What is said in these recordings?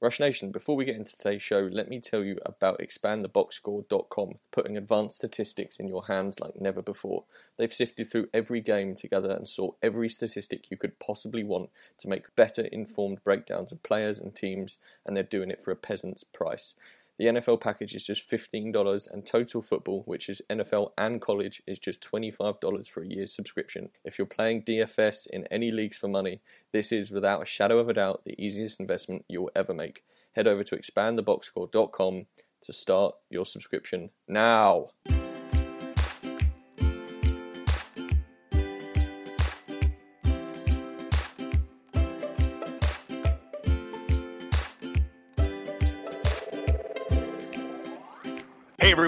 Rush Nation, before we get into today's show, let me tell you about expandtheboxscore.com, putting advanced statistics in your hands like never before. They've sifted through every game together and saw every statistic you could possibly want to make better informed breakdowns of players and teams, and they're doing it for a peasant's price. The NFL package is just $15 and total football, which is NFL and college, is just $25 for a year's subscription. If you're playing DFS in any leagues for money, this is without a shadow of a doubt the easiest investment you'll ever make. Head over to expandtheboxscore.com to start your subscription now.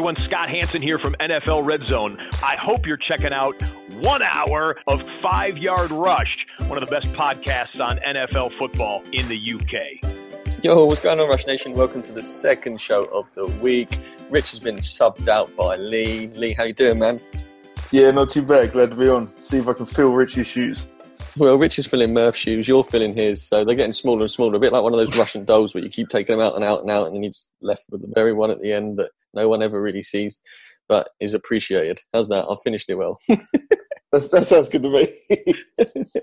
Everyone, Scott Hanson here from NFL Red Zone. I hope you're checking out one hour of Five Yard Rush, one of the best podcasts on NFL football in the UK. Yo, what's going on, Rush Nation? Welcome to the second show of the week. Rich has been subbed out by Lee. Lee, how you doing, man? Yeah, not too bad. Glad to be on. See if I can fill Rich's shoes. Well, Rich is filling Murph's shoes, you're filling his, so they're getting smaller and smaller, a bit like one of those Russian dolls where you keep taking them out and out and out, and then you're just left with the very one at the end that no one ever really sees, but is appreciated. How's that? I've finished it well. That's, that sounds good to me.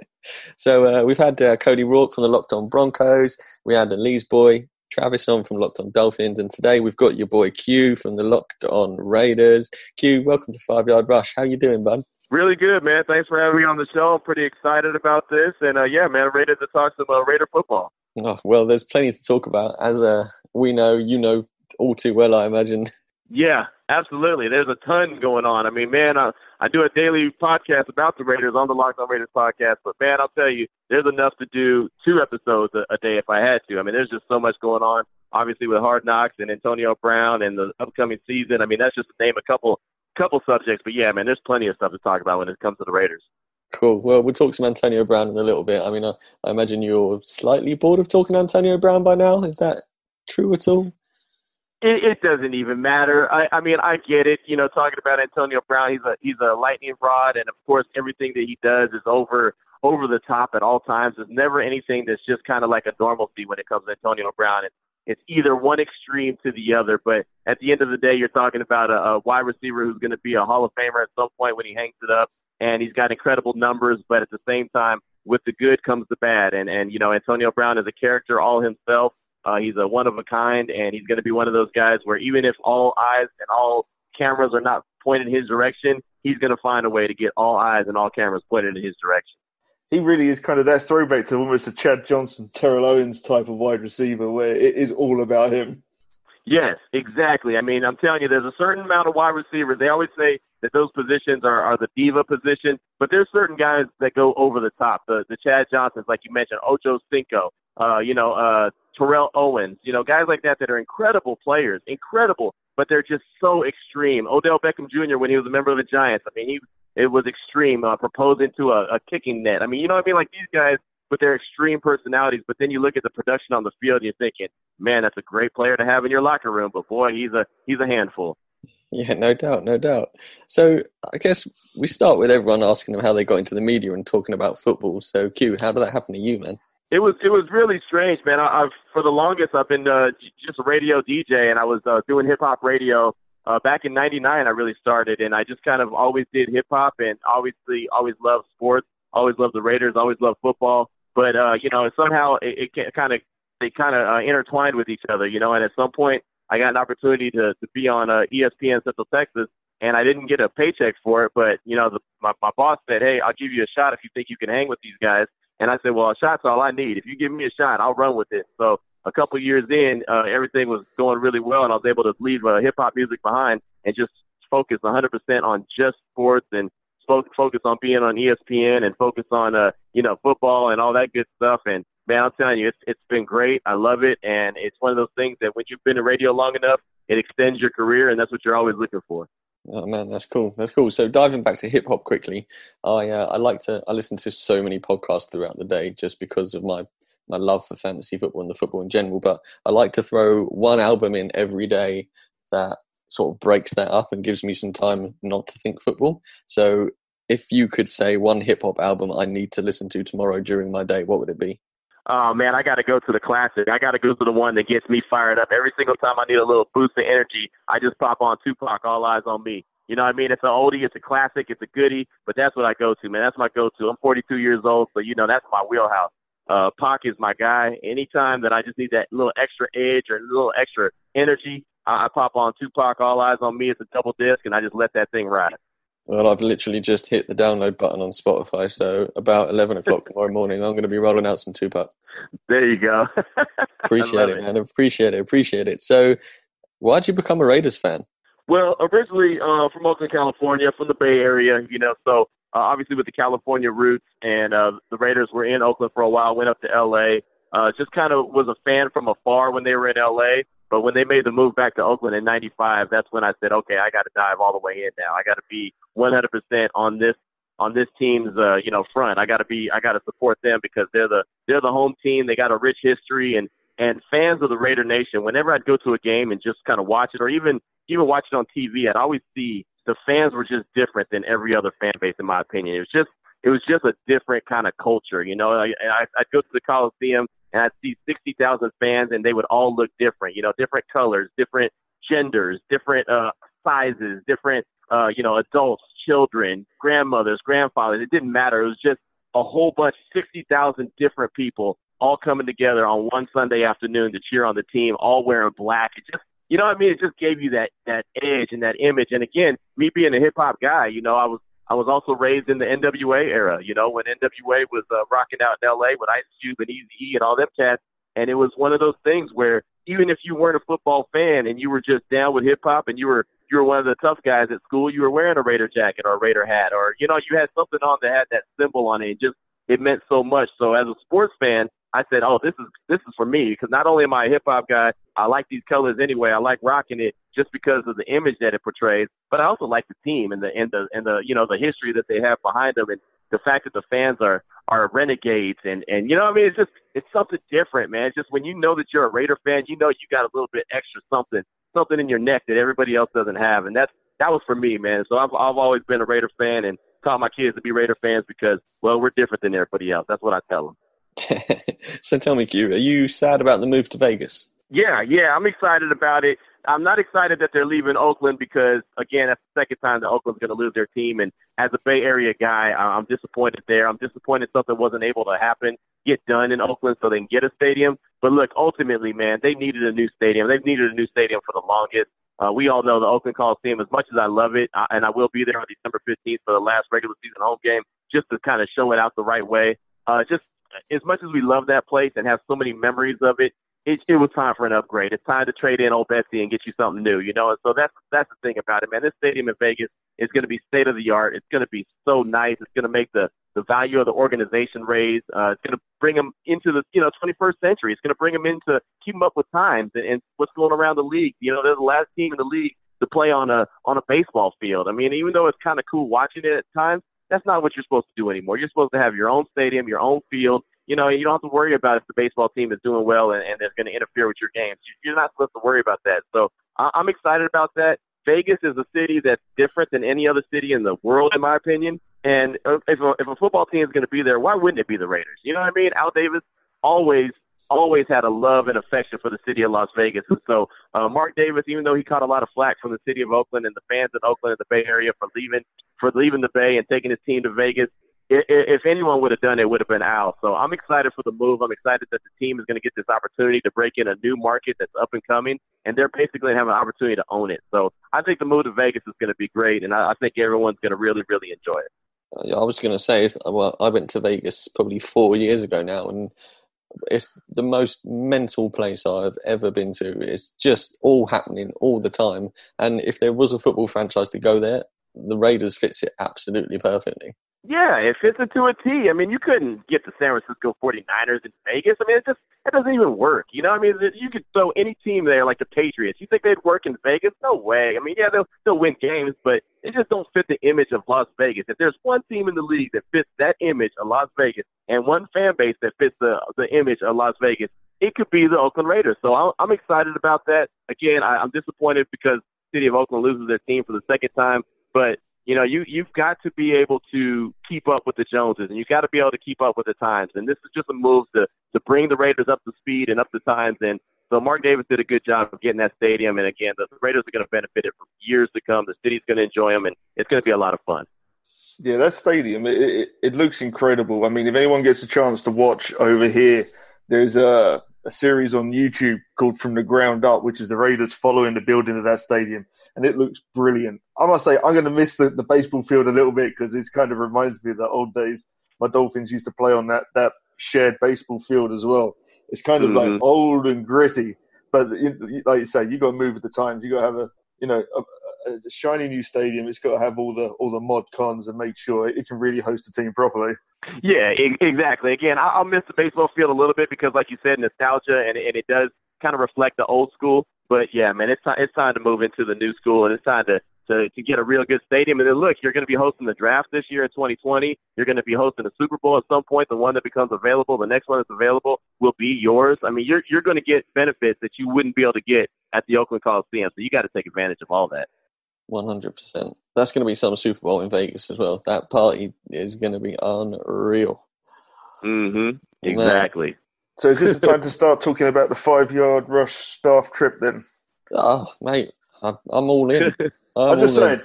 so uh, we've had uh, Cody Roark from the Locked On Broncos, we had the Lee's boy, Travis on from Locked On Dolphins, and today we've got your boy Q from the Locked On Raiders. Q, welcome to Five Yard Rush. How you doing, bud? Really good, man. Thanks for having me on the show. I'm pretty excited about this, and uh, yeah, man, ready to talk some uh, Raider football. Oh, well, there's plenty to talk about, as uh, we know, you know all too well, I imagine. Yeah, absolutely. There's a ton going on. I mean, man, I, I do a daily podcast about the Raiders on the Locked On Raiders podcast, but man, I'll tell you, there's enough to do two episodes a, a day if I had to. I mean, there's just so much going on. Obviously, with Hard Knocks and Antonio Brown and the upcoming season. I mean, that's just to name a couple couple subjects. But yeah, man, there's plenty of stuff to talk about when it comes to the Raiders. Cool. Well, we'll talk some Antonio Brown in a little bit. I mean, I, I imagine you're slightly bored of talking Antonio Brown by now. Is that true at all? It, it doesn't even matter. I, I mean, I get it. You know, talking about Antonio Brown, he's a he's a lightning rod, and of course, everything that he does is over over the top at all times. There's never anything that's just kind of like a normalcy when it comes to Antonio Brown. It's it's either one extreme to the other. But at the end of the day, you're talking about a, a wide receiver who's going to be a Hall of Famer at some point when he hangs it up, and he's got incredible numbers. But at the same time, with the good comes the bad, and and you know Antonio Brown is a character all himself. Uh, he's a one of a kind, and he's going to be one of those guys where even if all eyes and all cameras are not pointed in his direction, he's going to find a way to get all eyes and all cameras pointed in his direction. he really is kind of that throwback to almost a Chad Johnson, Terrell Owens type of wide receiver, where it is all about him. Yes, exactly. I mean, I'm telling you, there's a certain amount of wide receivers. They always say that those positions are, are the diva position, but there's certain guys that go over the top. The the Chad Johnsons, like you mentioned, Ocho Cinco, uh, you know, uh, Terrell Owens, you know, guys like that that are incredible players, incredible, but they're just so extreme. Odell Beckham Jr. when he was a member of the Giants, I mean, he it was extreme, uh, proposing to a, a kicking net. I mean, you know what I mean? Like these guys with their extreme personalities, but then you look at the production on the field and you're thinking, man, that's a great player to have in your locker room, but boy, he's a he's a handful. Yeah, no doubt, no doubt. So I guess we start with everyone asking them how they got into the media and talking about football. So Q, how did that happen to you, man? It was it was really strange, man. I, I've for the longest I've been uh, just a radio DJ, and I was uh, doing hip hop radio uh, back in '99. I really started, and I just kind of always did hip hop, and obviously always loved sports, always loved the Raiders, always loved football. But uh, you know, somehow it, it kind of they kind of uh, intertwined with each other, you know. And at some point, I got an opportunity to to be on uh, ESPN Central Texas, and I didn't get a paycheck for it. But you know, the, my my boss said, "Hey, I'll give you a shot if you think you can hang with these guys." And I said, "Well, a shot's all I need. If you give me a shot, I'll run with it." So a couple of years in, uh, everything was going really well, and I was able to leave uh, hip hop music behind and just focus 100% on just sports and focus on being on ESPN and focus on uh, you know football and all that good stuff. And man, I'm telling you, it's it's been great. I love it, and it's one of those things that when you've been in radio long enough, it extends your career, and that's what you're always looking for. Oh man, that's cool. That's cool. So diving back to hip hop quickly, I uh, I like to I listen to so many podcasts throughout the day just because of my my love for fantasy football and the football in general. But I like to throw one album in every day that sort of breaks that up and gives me some time not to think football. So if you could say one hip hop album I need to listen to tomorrow during my day, what would it be? Oh man, I got to go to the classic. I got to go to the one that gets me fired up every single time. I need a little boost of energy. I just pop on Tupac. All Eyez on Me. You know what I mean? It's an oldie, it's a classic, it's a goodie, but that's what I go to, man. That's my go-to. I'm 42 years old, so you know that's my wheelhouse. Uh, Pac is my guy. Anytime that I just need that little extra edge or a little extra energy, I, I pop on Tupac. All Eyez on Me. It's a double disc, and I just let that thing ride. Well, I've literally just hit the download button on Spotify, so about 11 o'clock tomorrow morning, I'm going to be rolling out some Tupac. There you go. appreciate it, it, man. Appreciate it. Appreciate it. So, why'd you become a Raiders fan? Well, originally uh, from Oakland, California, from the Bay Area, you know, so uh, obviously with the California roots, and uh, the Raiders were in Oakland for a while, went up to L.A., uh, just kind of was a fan from afar when they were in L.A., but when they made the move back to Oakland in '95, that's when I said, okay, I got to dive all the way in now. I got to be 100% on this on this team's uh, you know front. I got to be I got to support them because they're the they're the home team. They got a rich history and and fans of the Raider Nation. Whenever I'd go to a game and just kind of watch it, or even even watch it on TV, I'd always see the fans were just different than every other fan base, in my opinion. It was just it was just a different kind of culture. You know, I, I I'd go to the Coliseum and I'd see 60,000 fans, and they would all look different. You know, different colors, different genders, different uh, sizes, different uh, you know adults, children, grandmothers, grandfathers. It didn't matter. It was just a whole bunch, 60,000 different people all coming together on one Sunday afternoon to cheer on the team, all wearing black. It just you know what I mean? It just gave you that that edge and that image. And again, me being a hip hop guy, you know, I was I was also raised in the NWA era, you know, when NWA was uh, rocking out in LA with Ice Cube and Easy E and all them cats. And it was one of those things where even if you weren't a football fan and you were just down with hip hop and you were you were one of the tough guys at school, you were wearing a Raider jacket or a Raider hat or you know you had something on that had that symbol on it. It just it meant so much. So as a sports fan, I said, "Oh, this is this is for me because not only am I a hip hop guy, I like these colors anyway. I like rocking it just because of the image that it portrays, but I also like the team and the and the and the you know the history that they have behind them and the fact that the fans are are renegades and and you know what I mean it's just it's something different, man. It's just when you know that you're a Raider fan, you know you got a little bit extra something something in your neck that everybody else doesn't have, and that's that was for me, man. So I've I've always been a Raider fan and taught my kids to be Raider fans because well we're different than everybody else. That's what I tell them. so tell me, Q, are you sad about the move to Vegas? Yeah, yeah, I'm excited about it. I'm not excited that they're leaving Oakland because, again, that's the second time that Oakland's going to lose their team. And as a Bay Area guy, I'm disappointed there. I'm disappointed something wasn't able to happen, get done in Oakland so they can get a stadium. But look, ultimately, man, they needed a new stadium. They've needed a new stadium for the longest. Uh, we all know the Oakland Coliseum, as much as I love it, uh, and I will be there on December 15th for the last regular season home game, just to kind of show it out the right way. Uh, just as much as we love that place and have so many memories of it, it, it was time for an upgrade. It's time to trade in old Betsy and get you something new, you know. And so that's that's the thing about it, man. This stadium in Vegas is going to be state of the art. It's going to be so nice. It's going to make the the value of the organization raise. Uh, it's going to bring them into the you know 21st century. It's going to bring them into keep them up with times and, and what's going around the league. You know, they're the last team in the league to play on a on a baseball field. I mean, even though it's kind of cool watching it at times, that's not what you're supposed to do anymore. You're supposed to have your own stadium, your own field, you know, you don't have to worry about if the baseball team is doing well and, and it's going to interfere with your games. You're not supposed to worry about that. So I, I'm excited about that. Vegas is a city that's different than any other city in the world, in my opinion. And if a, if a football team is going to be there, why wouldn't it be the Raiders? You know what I mean? Al Davis always always had a love and affection for the city of Las Vegas. And so uh, Mark Davis, even though he caught a lot of flack from the city of Oakland and the fans in Oakland and the Bay Area for leaving for leaving the Bay and taking his team to Vegas, if anyone would have done it, it would have been Al. So I'm excited for the move. I'm excited that the team is going to get this opportunity to break in a new market that's up and coming, and they're basically going to have an opportunity to own it. So I think the move to Vegas is going to be great, and I, I think everyone's going to really, really enjoy it. I was going to say, well, I went to Vegas probably four years ago now, and it's the most mental place I've ever been to. It's just all happening all the time. And if there was a football franchise to go there, the Raiders fits it absolutely perfectly. Yeah, it fits into a T. I mean, you couldn't get the San Francisco 49ers in Vegas. I mean, it just it doesn't even work. You know, I mean, you could throw any team there, like the Patriots. You think they'd work in Vegas? No way. I mean, yeah, they'll still win games, but it just don't fit the image of Las Vegas. If there's one team in the league that fits that image of Las Vegas, and one fan base that fits the the image of Las Vegas, it could be the Oakland Raiders. So I'm, I'm excited about that. Again, I, I'm disappointed because City of Oakland loses their team for the second time, but you know, you you've got to be able to keep up with the Joneses, and you've got to be able to keep up with the times. And this is just a move to to bring the Raiders up to speed and up to times. And so Mark Davis did a good job of getting that stadium. And again, the Raiders are going to benefit it for years to come. The city's going to enjoy them, and it's going to be a lot of fun. Yeah, that stadium it, it, it looks incredible. I mean, if anyone gets a chance to watch over here, there's a a series on YouTube called From the Ground Up, which is the Raiders following the building of that stadium and it looks brilliant. I must say, I'm going to miss the, the baseball field a little bit because it kind of reminds me of the old days. My Dolphins used to play on that, that shared baseball field as well. It's kind of mm-hmm. like old and gritty, but like you say, you got to move with the times. You got to have a you know a, a, shiny new stadium. It's got to have all the all the mod cons and make sure it can really host a team properly. Yeah, exactly. Again, I'll miss the baseball field a little bit because, like you said, nostalgia, and, and it does kind of reflect the old school. But yeah, man, it's time it's time to move into the new school, and it's time to to, to get a real good stadium. And then look, you're going to be hosting the draft this year in 2020. You're going to be hosting the Super Bowl at some point. The one that becomes available, the next one that's available, will be yours. I mean, you're you're going to get benefits that you wouldn't be able to get at the Oakland Coliseum. So you got to take advantage of all that. One hundred percent. That's going to be some Super Bowl in Vegas as well. That party is going to be unreal. Mm-hmm. Exactly. So is this the time to start talking about the five yard rush staff trip then? Oh, mate, I'm, all in. I'm, I'm just saying.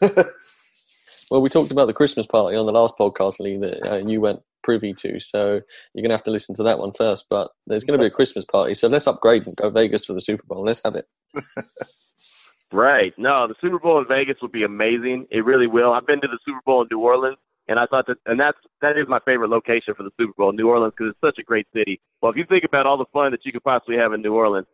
well, we talked about the Christmas party on the last podcast, Lee, that uh, you went privy to. So you're going to have to listen to that one first. But there's going to be a Christmas party. So let's upgrade and go Vegas for the Super Bowl. Let's have it. right. No, the Super Bowl in Vegas would be amazing. It really will. I've been to the Super Bowl in New Orleans. And I thought that, and that's that is my favorite location for the Super Bowl, New Orleans, because it's such a great city. Well, if you think about all the fun that you could possibly have in New Orleans,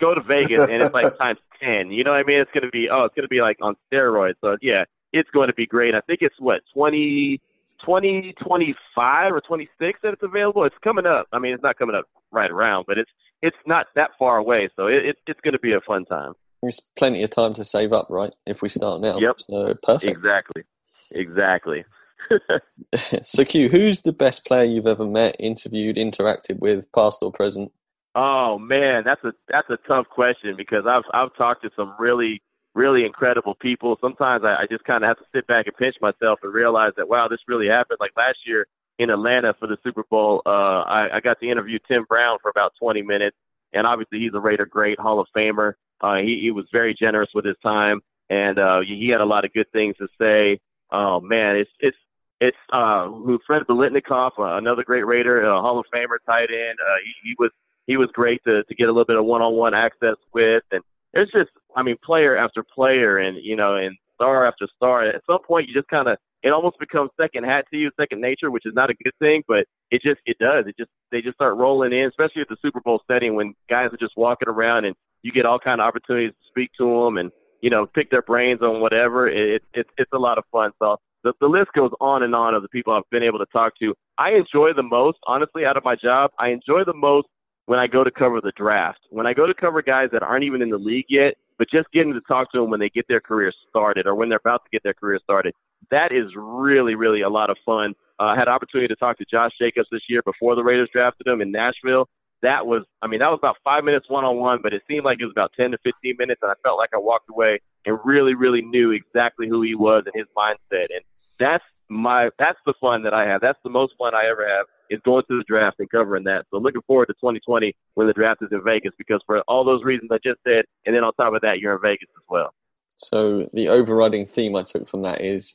go to Vegas and it's like times ten. You know what I mean? It's gonna be oh, it's gonna be like on steroids. So yeah, it's going to be great. I think it's what twenty twenty twenty five or twenty six that it's available. It's coming up. I mean, it's not coming up right around, but it's it's not that far away. So it, it it's going to be a fun time. There's plenty of time to save up, right? If we start now. Yep. So perfect. Exactly. Exactly. so, Q, who's the best player you've ever met, interviewed, interacted with, past or present? Oh man, that's a that's a tough question because I've I've talked to some really really incredible people. Sometimes I, I just kind of have to sit back and pinch myself and realize that wow, this really happened. Like last year in Atlanta for the Super Bowl, uh, I, I got to interview Tim Brown for about 20 minutes, and obviously he's a Raider great, Hall of Famer. Uh, he, he was very generous with his time, and uh, he had a lot of good things to say. Oh man, it's it's it's uh, who Fred Biletnikoff, uh, another great Raider, uh, Hall of Famer, tight end. Uh, he, he was he was great to to get a little bit of one-on-one access with, and it's just I mean player after player, and you know, and star after star. At some point, you just kind of it almost becomes second hat to you, second nature, which is not a good thing, but it just it does. It just they just start rolling in, especially at the Super Bowl setting when guys are just walking around and you get all kind of opportunities to speak to them and you know pick their brains on whatever. It, it it's a lot of fun. So the the list goes on and on of the people I've been able to talk to. I enjoy the most, honestly, out of my job. I enjoy the most when I go to cover the draft. When I go to cover guys that aren't even in the league yet, but just getting to talk to them when they get their career started or when they're about to get their career started, that is really, really a lot of fun. Uh, I had opportunity to talk to Josh Jacobs this year before the Raiders drafted him in Nashville. That was, I mean, that was about five minutes one on one, but it seemed like it was about 10 to 15 minutes, and I felt like I walked away and really, really knew exactly who he was and his mindset. And that's my, that's the fun that I have. That's the most fun I ever have is going to the draft and covering that. So looking forward to 2020 when the draft is in Vegas because for all those reasons I just said, and then on top of that, you're in Vegas as well. So the overriding theme I took from that is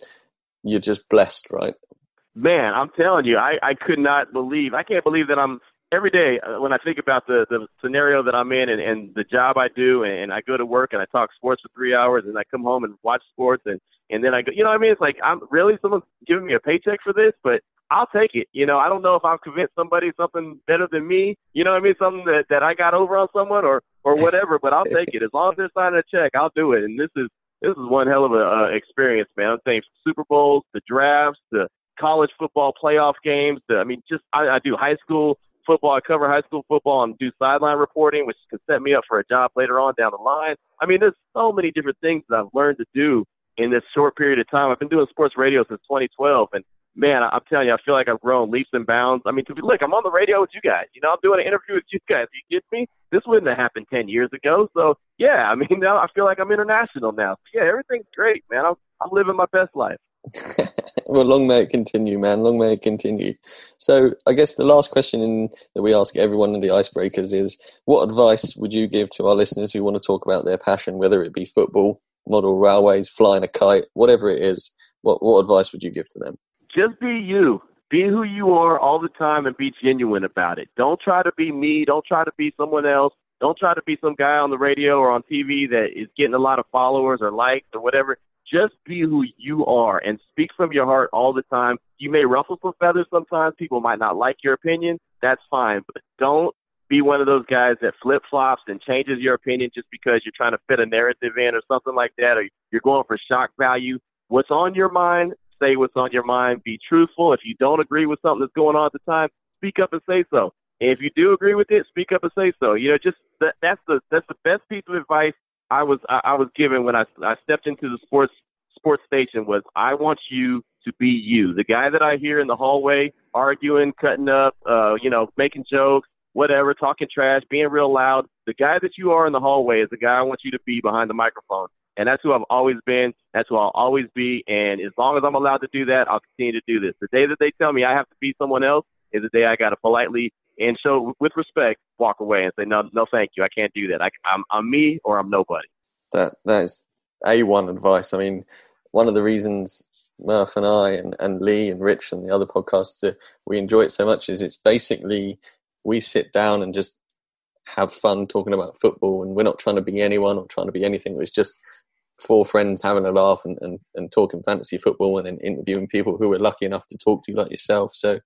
you're just blessed, right? Man, I'm telling you, I, I could not believe, I can't believe that I'm every day uh, when I think about the, the scenario that I'm in and, and the job I do and, and I go to work and I talk sports for three hours and I come home and watch sports and, and then I go, you know what I mean? It's like, I'm really someone's giving me a paycheck for this, but I'll take it. You know, I don't know if I've convinced somebody something better than me. You know what I mean? Something that, that I got over on someone or, or whatever, but I'll take it. As long as they're signing a check, I'll do it. And this is, this is one hell of a uh, experience, man. I'm saying Super Bowls, the drafts, the college football playoff games. The, I mean, just I, I do high school football. I cover high school football and do sideline reporting, which can set me up for a job later on down the line. I mean, there's so many different things that I've learned to do in this short period of time. I've been doing sports radio since 2012, and man, I'm telling you, I feel like I've grown leaps and bounds. I mean, to be, look, I'm on the radio with you guys. You know, I'm doing an interview with you guys. You get me? This wouldn't have happened 10 years ago. So, yeah, I mean, now I feel like I'm international now. So, yeah, everything's great, man. I'm, I'm living my best life. well, long may it continue, man. Long may it continue. So, I guess the last question in, that we ask everyone in the icebreakers is what advice would you give to our listeners who want to talk about their passion, whether it be football, model railways, flying a kite, whatever it is? What, what advice would you give to them? just be you. Be who you are all the time and be genuine about it. Don't try to be me. Don't try to be someone else. Don't try to be some guy on the radio or on TV that is getting a lot of followers or likes or whatever. Just be who you are and speak from your heart all the time. You may ruffle some feathers sometimes. People might not like your opinion. That's fine. But don't be one of those guys that flip flops and changes your opinion just because you're trying to fit a narrative in or something like that, or you're going for shock value. What's on your mind, say what's on your mind, be truthful. If you don't agree with something that's going on at the time, speak up and say so. And if you do agree with it, speak up and say so. You know, just that, that's the that's the best piece of advice I was I, I was given when I I stepped into the sports sports station was I want you to be you. The guy that I hear in the hallway arguing, cutting up, uh, you know, making jokes, whatever, talking trash, being real loud. The guy that you are in the hallway is the guy I want you to be behind the microphone. And that's who I've always been. That's who I'll always be. And as long as I'm allowed to do that, I'll continue to do this. The day that they tell me I have to be someone else is the day I got to politely and so, with respect walk away and say no, no, thank you. I can't do that. I, I'm I'm me or I'm nobody. That that is a one advice. I mean, one of the reasons Murph and I and, and Lee and Rich and the other podcasts uh, we enjoy it so much is it's basically we sit down and just have fun talking about football and we're not trying to be anyone or trying to be anything. It's just four friends having a laugh and, and, and talking fantasy football and then interviewing people who we're lucky enough to talk to like yourself. So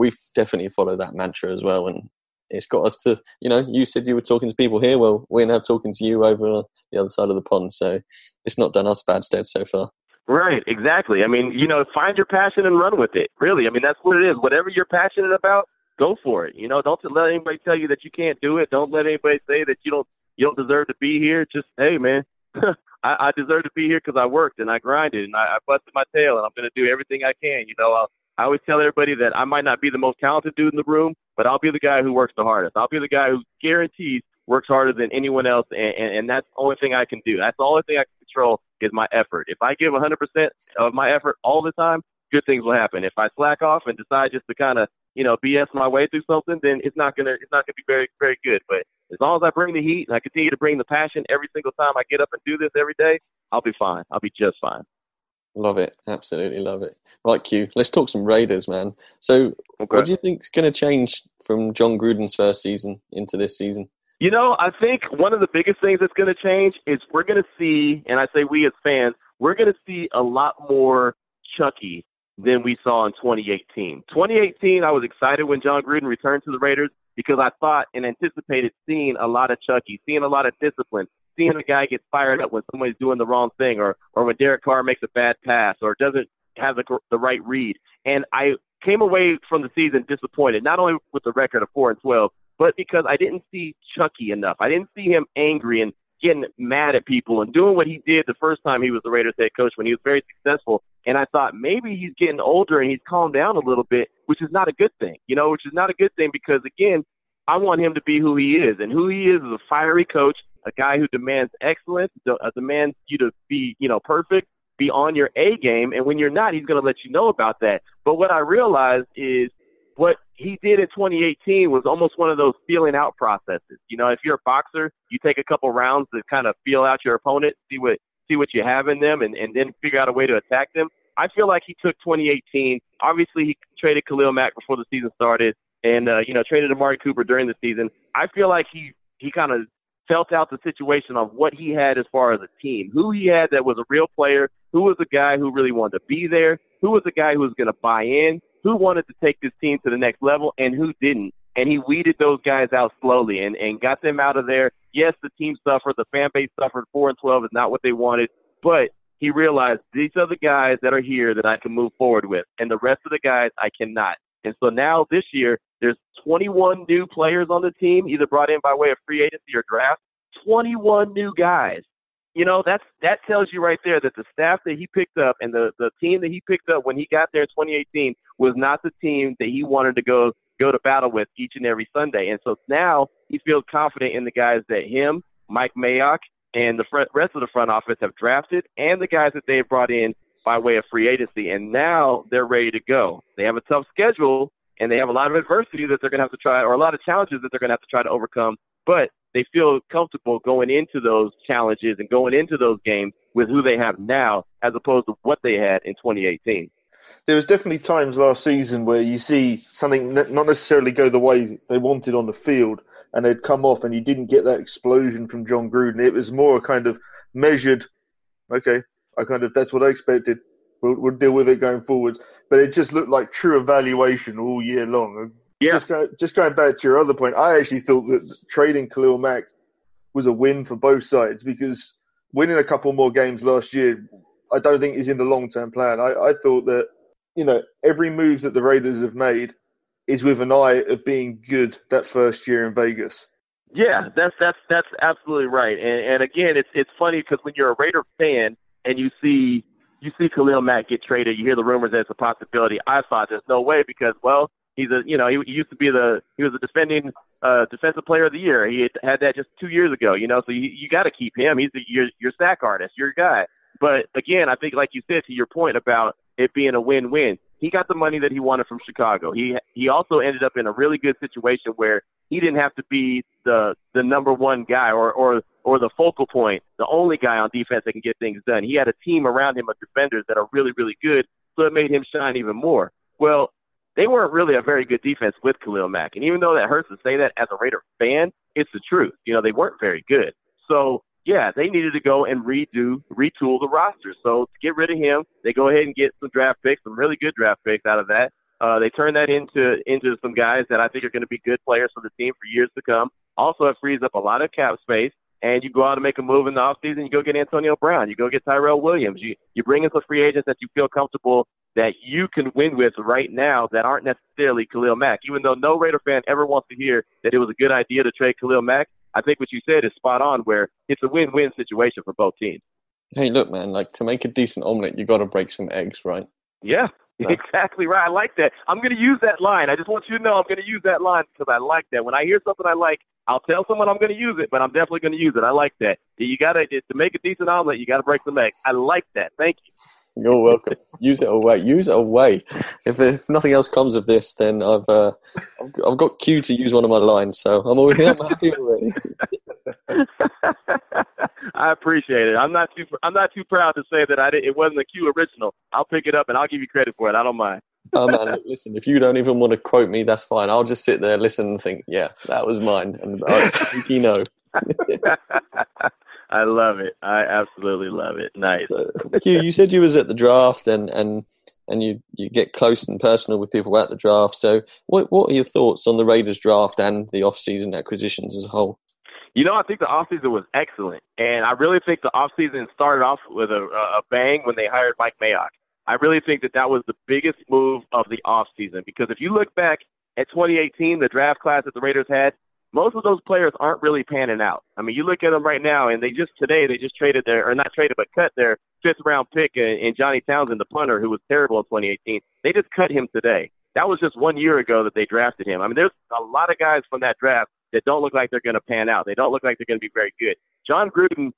we've definitely followed that mantra as well. And it's got us to, you know, you said you were talking to people here. Well, we're now talking to you over the other side of the pond. So it's not done us bad stead so far. Right, exactly. I mean, you know, find your passion and run with it. Really, I mean, that's what it is. Whatever you're passionate about, go for it. You know, don't let anybody tell you that you can't do it. Don't let anybody say that you don't you don't deserve to be here. Just hey, man, I, I deserve to be here because I worked and I grinded and I, I busted my tail and I'm going to do everything I can. You know, I'll, I always tell everybody that I might not be the most talented dude in the room, but I'll be the guy who works the hardest. I'll be the guy who guarantees works harder than anyone else, and, and, and that's the only thing I can do. That's the only thing I can control is my effort. If I give 100% of my effort all the time, good things will happen. If I slack off and decide just to kind of you know, BS my way through something, then it's not gonna it's not gonna be very very good. But as long as I bring the heat and I continue to bring the passion every single time I get up and do this every day, I'll be fine. I'll be just fine. Love it, absolutely love it. Right, Q. Let's talk some Raiders, man. So, okay. what do you think is going to change from Jon Gruden's first season into this season? You know, I think one of the biggest things that's going to change is we're going to see, and I say we as fans, we're going to see a lot more Chucky than we saw in 2018. 2018, I was excited when Jon Gruden returned to the Raiders because I thought and anticipated seeing a lot of Chucky, seeing a lot of discipline, seeing a guy get fired up when somebody's doing the wrong thing or, or when Derek Carr makes a bad pass or doesn't have the, the right read. And I came away from the season disappointed, not only with the record of 4 and 12, but because I didn't see Chucky enough. I didn't see him angry and getting mad at people and doing what he did the first time he was the Raiders head coach when he was very successful. And I thought maybe he's getting older and he's calmed down a little bit, which is not a good thing, you know, which is not a good thing because again, I want him to be who he is, and who he is is a fiery coach, a guy who demands excellence, uh, demands you to be, you know, perfect, be on your A game, and when you're not, he's going to let you know about that. But what I realized is what he did in 2018 was almost one of those feeling out processes. You know, if you're a boxer, you take a couple rounds to kind of feel out your opponent, see what see what you have in them, and, and then figure out a way to attack them. I feel like he took 2018. Obviously, he traded Khalil Mack before the season started, and uh, you know traded Amari Cooper during the season. I feel like he he kind of felt out the situation of what he had as far as a team, who he had that was a real player, who was a guy who really wanted to be there, who was a guy who was going to buy in, who wanted to take this team to the next level and who didn't. And he weeded those guys out slowly and, and got them out of there. Yes, the team suffered, the fan base suffered. Four and twelve is not what they wanted, but he realized these are the guys that are here that I can move forward with, and the rest of the guys I cannot. And so now this year, there's 21 new players on the team, either brought in by way of free agency or draft. 21 new guys you know that's that tells you right there that the staff that he picked up and the the team that he picked up when he got there in 2018 was not the team that he wanted to go go to battle with each and every Sunday. And so now he feels confident in the guys that him, Mike Mayock, and the rest of the front office have drafted, and the guys that they have brought in by way of free agency. And now they're ready to go. They have a tough schedule, and they have a lot of adversity that they're going to have to try, or a lot of challenges that they're going to have to try to overcome. But they feel comfortable going into those challenges and going into those games with who they have now as opposed to what they had in 2018. There was definitely times last season where you see something not necessarily go the way they wanted on the field, and they'd come off, and you didn't get that explosion from Jon Gruden. It was more a kind of measured. Okay, I kind of that's what I expected. We'll, we'll deal with it going forwards. But it just looked like true evaluation all year long. Yeah. Just, go, just going back to your other point, I actually thought that trading Khalil Mack was a win for both sides because winning a couple more games last year, I don't think is in the long term plan. I, I thought that, you know, every move that the Raiders have made is with an eye of being good that first year in Vegas. Yeah, that's that's that's absolutely right. And, and again, it's it's funny because when you're a Raider fan and you see you see Khalil Mack get traded, you hear the rumors that it's a possibility. I thought there's no way because well, He's a you know he, he used to be the he was a defending uh, defensive player of the year. He had, that just two years ago. You know, so you you got to keep him. He's the, your your sack artist, your guy. But again, I think like you said to your point about it being a win-win. He got the money that he wanted from Chicago. He he also ended up in a really good situation where he didn't have to be the the number one guy or or or the focal point, the only guy on defense that can get things done. He had a team around him of defenders that are really really good, so it made him shine even more. Well, they weren't really a very good defense with Khalil Mack. And even though that hurts to say that as a Raider fan, it's the truth. You know, they weren't very good. So, yeah, they needed to go and redo, retool the roster. So to get rid of him, they go ahead and get some draft picks, some really good draft picks out of that. Uh, they turn that into into some guys that I think are going to be good players for the team for years to come. Also, it frees up a lot of cap space and you go out and make a move in the offseason, you go get Antonio Brown, you go get Tyrell Williams, you you bring in some free agents that you feel comfortable that you can win with right now that aren't necessarily Khalil Mack. Even though no Raider fan ever wants to hear that it was a good idea to trade Khalil Mack, I think what you said is spot on. Where it's a win-win situation for both teams. Hey, look, man, like to make a decent omelet, you got to break some eggs, right? Yeah, exactly right. I like that. I'm going to use that line. I just want you to know I'm going to use that line because I like that. When I hear something I like, I'll tell someone I'm going to use it, but I'm definitely going to use it. I like that. You got to to make a decent omelet. You got to break the egg. I like that. Thank you. You're welcome. Use it away. Use it away. If, if nothing else comes of this, then I've uh, I've, I've got Q to use one of my lines, so I'm already I'm happy already. I appreciate it. I'm not too I'm not too proud to say that I did, it wasn't a Q original. I'll pick it up and I'll give you credit for it. I don't mind. oh man, listen, if you don't even want to quote me, that's fine. I'll just sit there, listen, and think, yeah, that was mine, and I think you know. I love it. I absolutely love it. Nice. So, Q, you said you was at the draft and and and you you get close and personal with people at the draft. So, what what are your thoughts on the Raiders draft and the off-season acquisitions as a whole? You know, I think the offseason was excellent, and I really think the offseason started off with a, a bang when they hired Mike Mayock. I really think that that was the biggest move of the offseason because if you look back at 2018, the draft class that the Raiders had, most of those players aren't really panning out. I mean, you look at them right now, and they just today they just traded their or not traded but cut their fifth round pick in, in Johnny Townsend, the punter who was terrible in 2018. They just cut him today. That was just one year ago that they drafted him. I mean, there's a lot of guys from that draft that don't look like they're going to pan out. They don't look like they're going to be very good. Jon Gruden,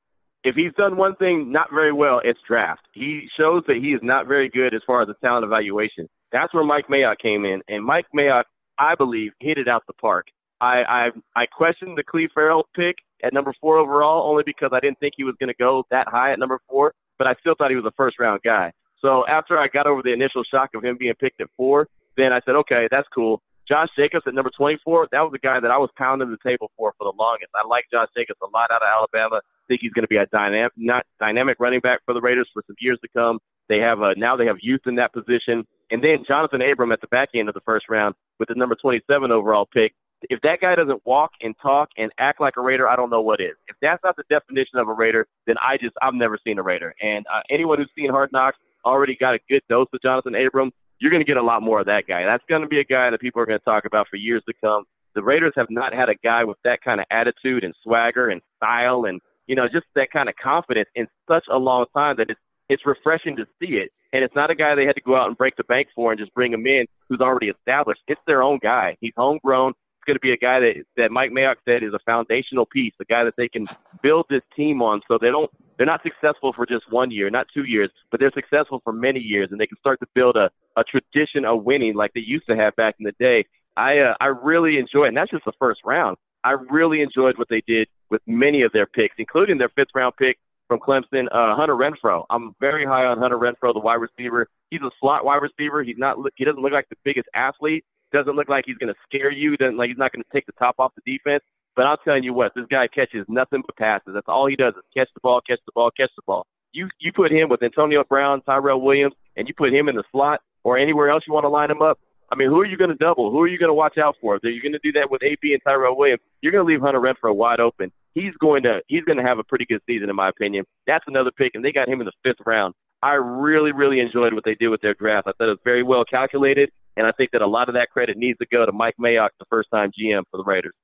if he's done one thing not very well, it's draft. He shows that he is not very good as far as the talent evaluation. That's where Mike Mayock came in, and Mike Mayock, I believe, hit it out the park. I I, I questioned the Cleve Ferrell pick at number four overall only because I didn't think he was going to go that high at number four, but I still thought he was a first round guy. So after I got over the initial shock of him being picked at four, then I said, okay, that's cool. Josh Jacobs at number 24, that was the guy that I was pounding the table for for the longest. I like Josh Jacobs a lot out of Alabama. Think he's going to be a dynamic, not dynamic running back for the Raiders for some years to come. They have a, now they have youth in that position, and then Jonathan Abram at the back end of the first round with the number 27 overall pick if that guy doesn't walk and talk and act like a Raider, I don't know what is. If that's not the definition of a Raider, then I just I've never seen a Raider. And uh, anyone who's seen Hard Knocks already got a good dose of Jonathan Abram. You're going to get a lot more of that guy. That's going to be a guy that people are going to talk about for years to come. The Raiders have not had a guy with that kind of attitude and swagger and style and you know just that kind of confidence in such a long time that it's it's refreshing to see it. And it's not a guy they had to go out and break the bank for and just bring him in who's already established. It's their own guy. He's homegrown going to be a guy that that Mike Mayock said is a foundational piece, a guy that they can build this team on, so they don't they're not successful for just one year, not two years, but they're successful for many years, and they can start to build a a tradition of winning like they used to have back in the day. I uh, I really enjoy, and that's just the first round. I really enjoyed what they did with many of their picks, including their fifth round pick from Clemson, uh, Hunter Renfrow. I'm very high on Hunter Renfrow, the wide receiver. He's a slot wide receiver. He's not. He doesn't look like the biggest athlete, doesn't look like he's going to scare you. Doesn't like he's not going to take the top off the defense. But I'm telling you what, this guy catches nothing but passes. That's all he does is catch the ball, catch the ball, catch the ball. You you put him with Antonio Brown, Tyrell Williams, and you put him in the slot or anywhere else you want to line him up. I mean, who are you going to double? Who are you going to watch out for? If you're going to do that with AB and Tyrell Williams, you're going to leave Hunter Renfrow wide open. He's going to he's going to have a pretty good season, in my opinion. That's another pick, and they got him in the fifth round. I really, really enjoyed what they did with their draft. I thought it was very well calculated. And I think that a lot of that credit needs to go to Mike Mayock, the first time GM for the Raiders.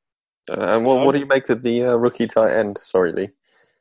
Uh, and what, what do you make of the uh, rookie tight end? Sorry, Lee.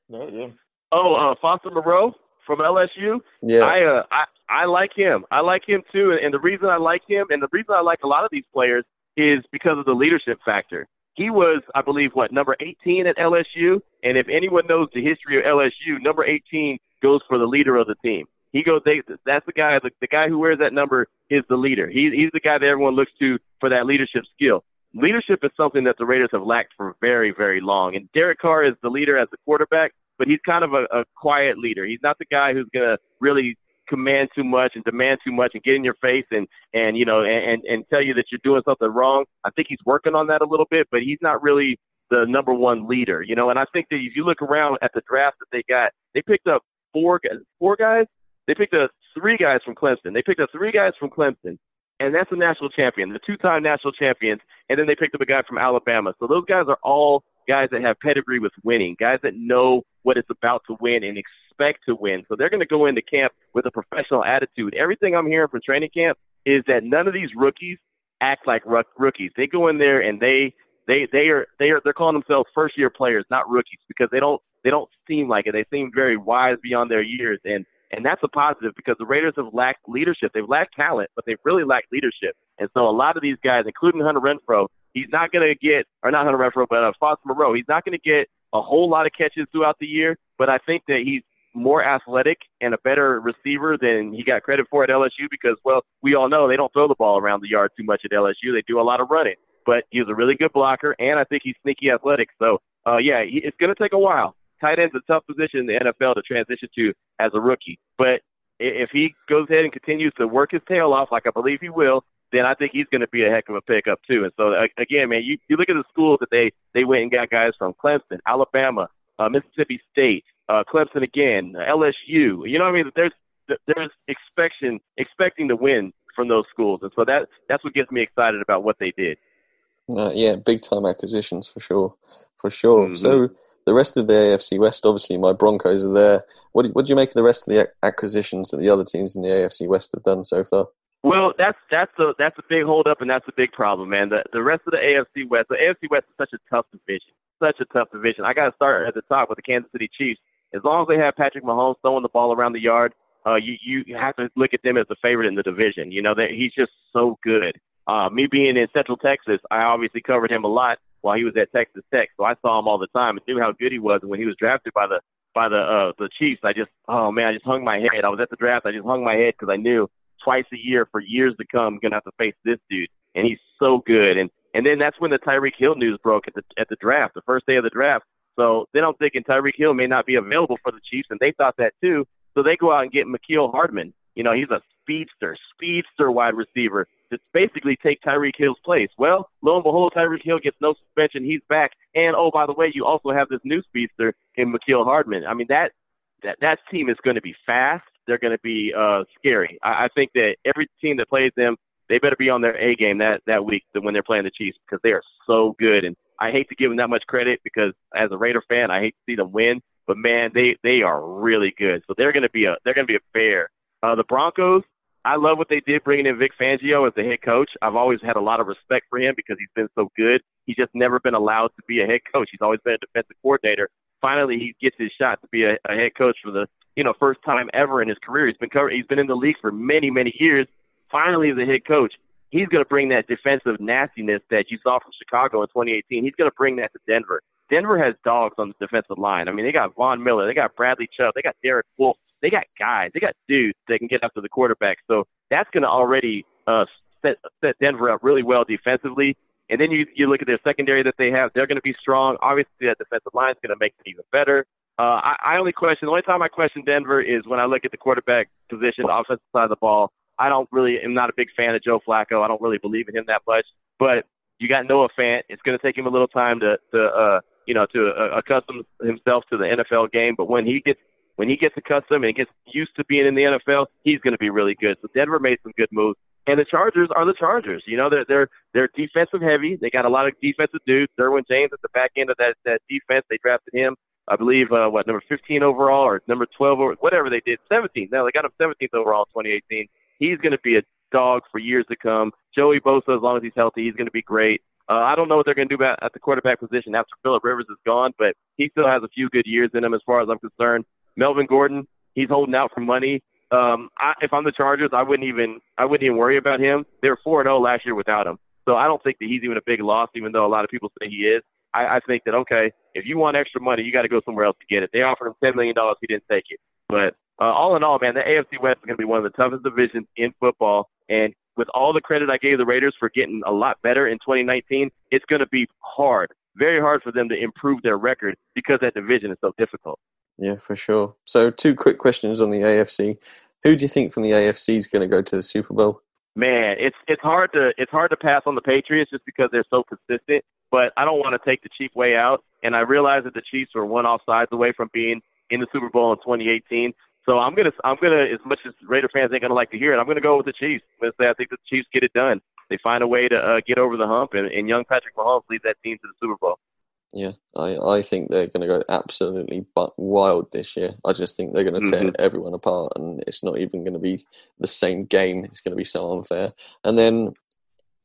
No, yeah. Oh, uh, Foster Moreau from LSU. Yeah. I, uh, I I like him. I like him too. And the reason I like him, and the reason I like a lot of these players, is because of the leadership factor. He was, I believe, what number 18 at LSU. And if anyone knows the history of LSU, number 18 goes for the leader of the team. He goes, they, that's the guy, the, the guy who wears that number is the leader. He, he's the guy that everyone looks to for that leadership skill. Leadership is something that the Raiders have lacked for very, very long. And Derek Carr is the leader as the quarterback, but he's kind of a, a quiet leader. He's not the guy who's to really command too much and demand too much and get in your face and and you know and and tell you that you're doing something wrong. I think he's working on that a little bit, but he's not really the number one leader, you know. And I think that if you look around at the draft that they got, they picked up four guys, four guys they picked up three guys from Clemson. They picked up three guys from Clemson, and that's a national champion, the two-time national champions. And then they picked up a guy from Alabama. So those guys are all guys that have pedigree with winning, guys that know what it's about to win and expect to win. So they're going to go into camp with a professional attitude. Everything I'm hearing from training camp is that none of these rookies act like rookies. They go in there and they they they are they are they're calling themselves first year players, not rookies, because they don't they don't seem like it. They seem very wise beyond their years and and that's a positive because the Raiders have lacked leadership. They've lacked talent, but they've really lacked leadership. And so a lot of these guys, including Hunter Renfrow, he's not going to get, or not Hunter Renfrow, but uh, Foster Moreau, he's not going to get a whole lot of catches throughout the year. But I think that he's more athletic and a better receiver than he got credit for at LSU because, well, we all know they don't throw the ball around the yard too much at LSU. They do a lot of running. But he's a really good blocker, and I think he's sneaky athletic. So, uh, yeah, it's going to take a while tight end's a tough position in the NFL to transition to as a rookie. But if he goes ahead and continues to work his tail off, like I believe he will, then I think he's going to be a heck of a pickup too. And so again, man, you, you look at the schools that they they went and got guys from Clemson, Alabama, uh, Mississippi State, uh, Clemson again, LSU. You know what I mean? There's there's expectation expecting to win from those schools, and so that that's what gets me excited about what they did. Uh, yeah, big time acquisitions for sure, for sure. Mm-hmm. So the rest of the AFC West, obviously, my Broncos are there. What do, what do you make of the rest of the acquisitions that the other teams in the AFC West have done so far? Well, that's that's a that's a big holdup, and that's a big problem, man. The the rest of the AFC West, the AFC West is such a tough division, such a tough division. I got to start at the top with the Kansas City Chiefs. As long as they have Patrick Mahomes throwing the ball around the yard, uh, you you have to look at them as the favorite in the division. You know that he's just so good. Uh, me being in Central Texas, I obviously covered him a lot while he was at Texas Tech. So I saw him all the time and knew how good he was. And when he was drafted by the by the uh, the Chiefs, I just oh man, I just hung my head. I was at the draft, I just hung my head because I knew twice a year for years to come, I'm gonna have to face this dude, and he's so good. And and then that's when the Tyreek Hill news broke at the at the draft, the first day of the draft. So then I'm thinking Tyreek Hill may not be available for the Chiefs, and they thought that too. So they go out and get Mecole Hardman. You know, he's a speedster, speedster wide receiver to basically take Tyreek Hill's place. Well, lo and behold, Tyreek Hill gets no suspension. He's back. And oh, by the way, you also have this new speedster in Mecole Hardman. I mean, that that that team is going to be fast. They're going to be uh, scary. I, I think that every team that plays them, they better be on their A game that that week when they're playing the Chiefs because they are so good. And I hate to give them that much credit because as a Raider fan, I hate to see them win. But man, they they are really good. So they're going to be a they're going to be a bear. Uh, the Broncos, I love what they did bringing in Vic Fangio as the head coach. I've always had a lot of respect for him because he's been so good. He's just never been allowed to be a head coach. He's always been a defensive coordinator. Finally, he gets his shot to be a, a head coach for the you know first time ever in his career. He's been covered, he's been in the league for many many years. Finally, as a head coach, he's going to bring that defensive nastiness that you saw from Chicago in 2018. He's going to bring that to Denver. Denver has dogs on the defensive line. I mean, they got Von Miller, they got Bradley Chubb, they got Derek Wolfe they got guys, they got dudes that can get after the quarterback. So that's going to already uh, set set Denver up really well defensively. And then you you look at their secondary that they have; they're going to be strong. Obviously, that defensive line is going to make them even better. Uh, I, I only question the only time I question Denver is when I look at the quarterback position, the offensive side of the ball. I don't really am not a big fan of Joe Flacco. I don't really believe in him that much. But you got Noah Fant. It's going to take him a little time to to uh, you know to uh, accustom himself to the NFL game. But when he gets when he gets accustomed and gets used to being in the NFL, he's going to be really good. So Denver made some good moves. And the Chargers are the Chargers. You know, they're they're they're defensive heavy. They got a lot of defensive dudes. Derwin James at the back end of that that defense. They drafted him, I believe, uh, what number 15 overall or number 12 or whatever they did. 17. No, they got him 17th overall in 2018. He's going to be a dog for years to come. Joey Bosa, as long as he's healthy, he's going to be great. Uh, I don't know what they're going to do about, at the quarterback position after Philip Rivers is gone, but he still has a few good years in him as far as I'm concerned. Melvin Gordon, he's holding out for money. Um, I, if I'm the Chargers, I wouldn't even I wouldn't even worry about him. They were four and zero oh last year without him, so I don't think that he's even a big loss. Even though a lot of people say he is, I, I think that okay, if you want extra money, you got to go somewhere else to get it. They offered him ten million dollars, he didn't take it. But uh, all in all, man, the AFC West is going to be one of the toughest divisions in football. And with all the credit I gave the Raiders for getting a lot better in 2019, it's going to be hard, very hard for them to improve their record because that division is so difficult. Yeah, for sure. So, two quick questions on the AFC. Who do you think from the AFC is going to go to the Super Bowl? Man, it's it's hard to it's hard to pass on the Patriots just because they're so consistent. But I don't want to take the cheap way out, and I realize that the Chiefs were one off sides away from being in the Super Bowl in 2018. So I'm gonna I'm gonna as much as Raider fans ain't gonna like to hear it, I'm gonna go with the Chiefs. I'm gonna say I think the Chiefs get it done. They find a way to uh, get over the hump, and, and young Patrick Mahomes leads that team to the Super Bowl. Yeah, I, I think they're going to go absolutely wild this year. I just think they're going to tear mm-hmm. everyone apart, and it's not even going to be the same game. It's going to be so unfair. And then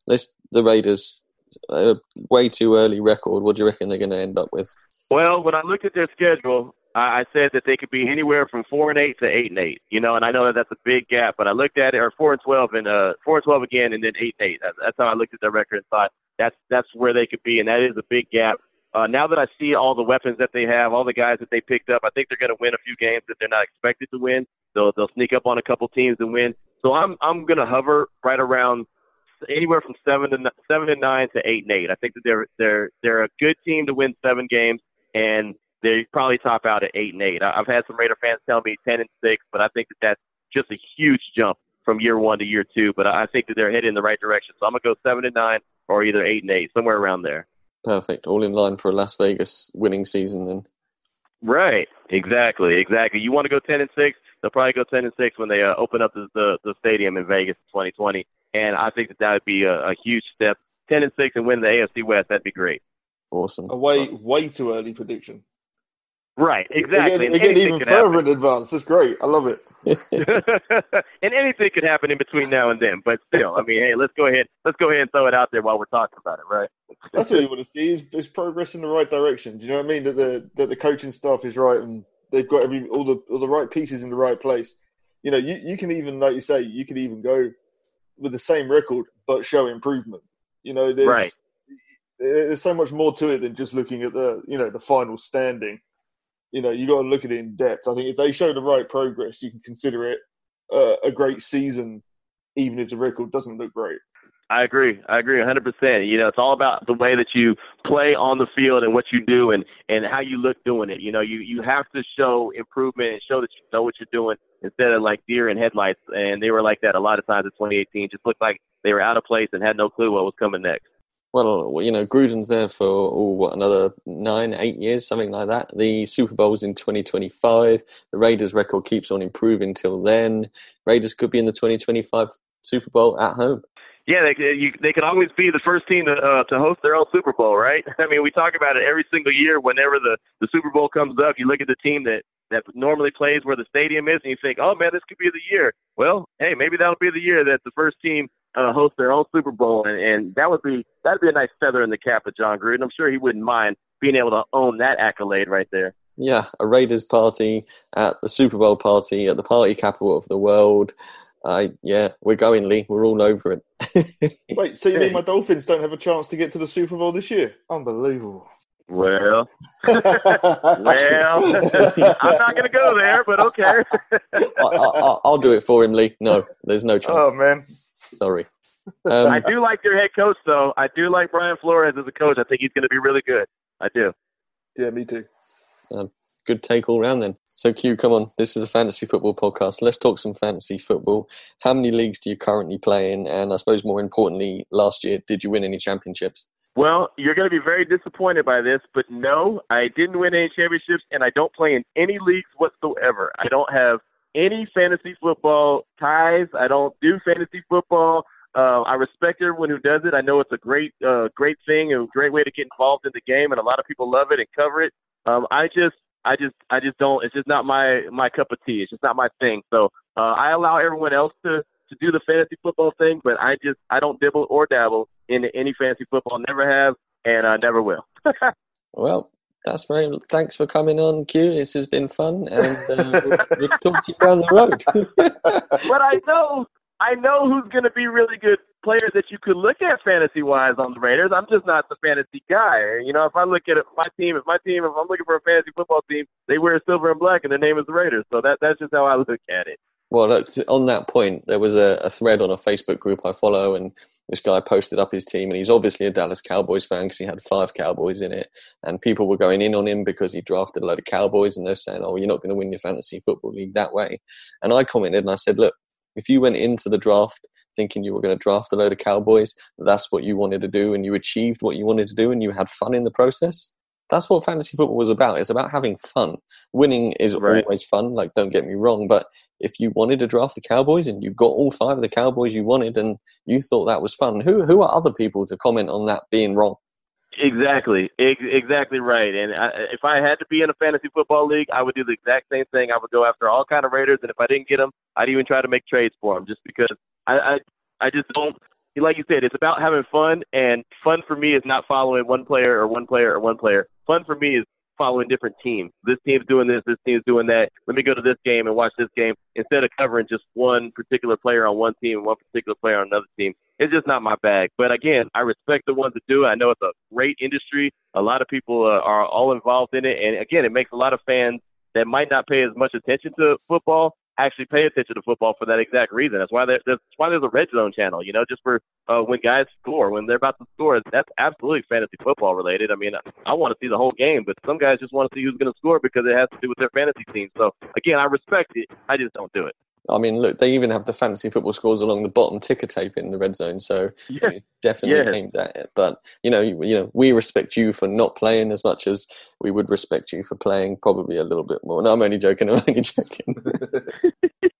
let's the Raiders, a way too early record. What do you reckon they're going to end up with? Well, when I looked at their schedule, I said that they could be anywhere from four and eight to eight and eight. You know, and I know that that's a big gap, but I looked at it, or four and twelve, and uh, four and twelve again, and then eight and eight. That's how I looked at their record and thought that's that's where they could be, and that is a big gap. Uh, now that I see all the weapons that they have, all the guys that they picked up, I think they're going to win a few games that they're not expected to win. They'll they'll sneak up on a couple teams and win. So I'm I'm going to hover right around anywhere from seven to seven and nine to eight and eight. I think that they're they're they're a good team to win seven games, and they probably top out at eight and eight. I've had some Raider fans tell me ten and six, but I think that that's just a huge jump from year one to year two. But I think that they're headed in the right direction. So I'm gonna go seven and nine or either eight and eight, somewhere around there. Perfect. All in line for a Las Vegas winning season then. Right. Exactly. Exactly. You want to go ten and six? They'll probably go ten and six when they uh, open up the, the the stadium in Vegas in 2020. And I think that that would be a, a huge step. Ten and six and win the AFC West. That'd be great. Awesome. A way way too early prediction. Right, exactly. Again, again even further in advance. That's great. I love it. and anything could happen in between now and then. But still, I mean, hey, let's go ahead. Let's go ahead and throw it out there while we're talking about it, right? That's what you want to see is, is progress in the right direction. Do you know what I mean? That the that the coaching staff is right and they've got every all the all the right pieces in the right place. You know, you, you can even like you say, you could even go with the same record but show improvement. You know, there's right. there's so much more to it than just looking at the you know the final standing you know, you got to look at it in depth. I think if they show the right progress, you can consider it uh, a great season, even if the record doesn't look great. I agree. I agree 100%. You know, it's all about the way that you play on the field and what you do and, and how you look doing it. You know, you, you have to show improvement and show that you know what you're doing instead of like deer in headlights. And they were like that a lot of times in 2018. Just looked like they were out of place and had no clue what was coming next well, you know, Gruden's there for oh, what another nine, eight years, something like that. The Super Bowl's in 2025. The Raiders' record keeps on improving till then. Raiders could be in the 2025 Super Bowl at home. Yeah, they you, they could always be the first team to uh, to host their own Super Bowl, right? I mean, we talk about it every single year. Whenever the the Super Bowl comes up, you look at the team that that normally plays where the stadium is, and you think, oh man, this could be the year. Well, hey, maybe that'll be the year that the first team uh, host their own Super Bowl, and, and that would be that'd be a nice feather in the cap of Jon Gruden. I'm sure he wouldn't mind being able to own that accolade right there. Yeah, a Raiders party at the Super Bowl party at the party capital of the world. Uh, yeah, we're going, Lee. We're all over it. Wait, so you mean my Dolphins don't have a chance to get to the Super Bowl this year? Unbelievable. Well, well, I'm not going to go there, but okay. I, will do it for him, Lee. No, there's no chance. Oh man, sorry. Um, I do like your head coach, though. I do like Brian Flores as a coach. I think he's going to be really good. I do. Yeah, me too. Um, good take all round then. So, Q, come on. This is a fantasy football podcast. Let's talk some fantasy football. How many leagues do you currently play in? And I suppose more importantly, last year, did you win any championships? Well, you're going to be very disappointed by this, but no, I didn't win any championships, and I don't play in any leagues whatsoever. I don't have any fantasy football ties. I don't do fantasy football. Uh, I respect everyone who does it. I know it's a great, uh, great thing and a great way to get involved in the game, and a lot of people love it and cover it. Um, I just, I just, I just don't. It's just not my my cup of tea. It's just not my thing. So uh, I allow everyone else to to do the fantasy football thing, but I just, I don't dibble or dabble in any fantasy football. Never have, and I never will. well, that's very. Thanks for coming on, Q. This has been fun, and uh, we'll, we'll talk to you down the road. but I know, I know who's going to be really good players that you could look at fantasy wise on the Raiders. I'm just not the fantasy guy. You know, if I look at it, my team, if my team, if I'm looking for a fantasy football team, they wear silver and black, and their name is the Raiders. So that that's just how I look at it. Well, on that point, there was a, a thread on a Facebook group I follow, and this guy posted up his team, and he's obviously a Dallas Cowboys fan because he had five Cowboys in it, and people were going in on him because he drafted a load of Cowboys, and they're saying, "Oh, you're not going to win your fantasy football league that way." And I commented and I said, "Look, if you went into the draft thinking you were going to draft a load of Cowboys, that's what you wanted to do, and you achieved what you wanted to do, and you had fun in the process." That's what fantasy football was about. It's about having fun. Winning is right. always fun, like don't get me wrong, but if you wanted to draft the Cowboys and you got all five of the Cowboys you wanted and you thought that was fun, who who are other people to comment on that being wrong? Exactly, exactly right. And I, if I had to be in a fantasy football league, I would do the exact same thing. I would go after all kind of Raiders, and if I didn't get them, I'd even try to make trades for them, just because I I, I just don't. Like you said, it's about having fun, and fun for me is not following one player or one player or one player. Fun for me is following different teams. This team's doing this, this team's doing that. Let me go to this game and watch this game instead of covering just one particular player on one team and one particular player on another team. It's just not my bag. But again, I respect the ones that do it. I know it's a great industry. A lot of people uh, are all involved in it. And again, it makes a lot of fans that might not pay as much attention to football actually pay attention to football for that exact reason. That's why there, that's why there's a red zone channel. You know, just for uh, when guys score, when they're about to score, that's absolutely fantasy football related. I mean, I, I want to see the whole game, but some guys just want to see who's going to score because it has to do with their fantasy team. So again, I respect it. I just don't do it. I mean, look, they even have the fancy football scores along the bottom ticker tape in the red zone, so yeah. definitely Yeah. aimed at it. But you know, you, you know, we respect you for not playing as much as we would respect you for playing, probably a little bit more. No, I'm only joking. I'm only joking.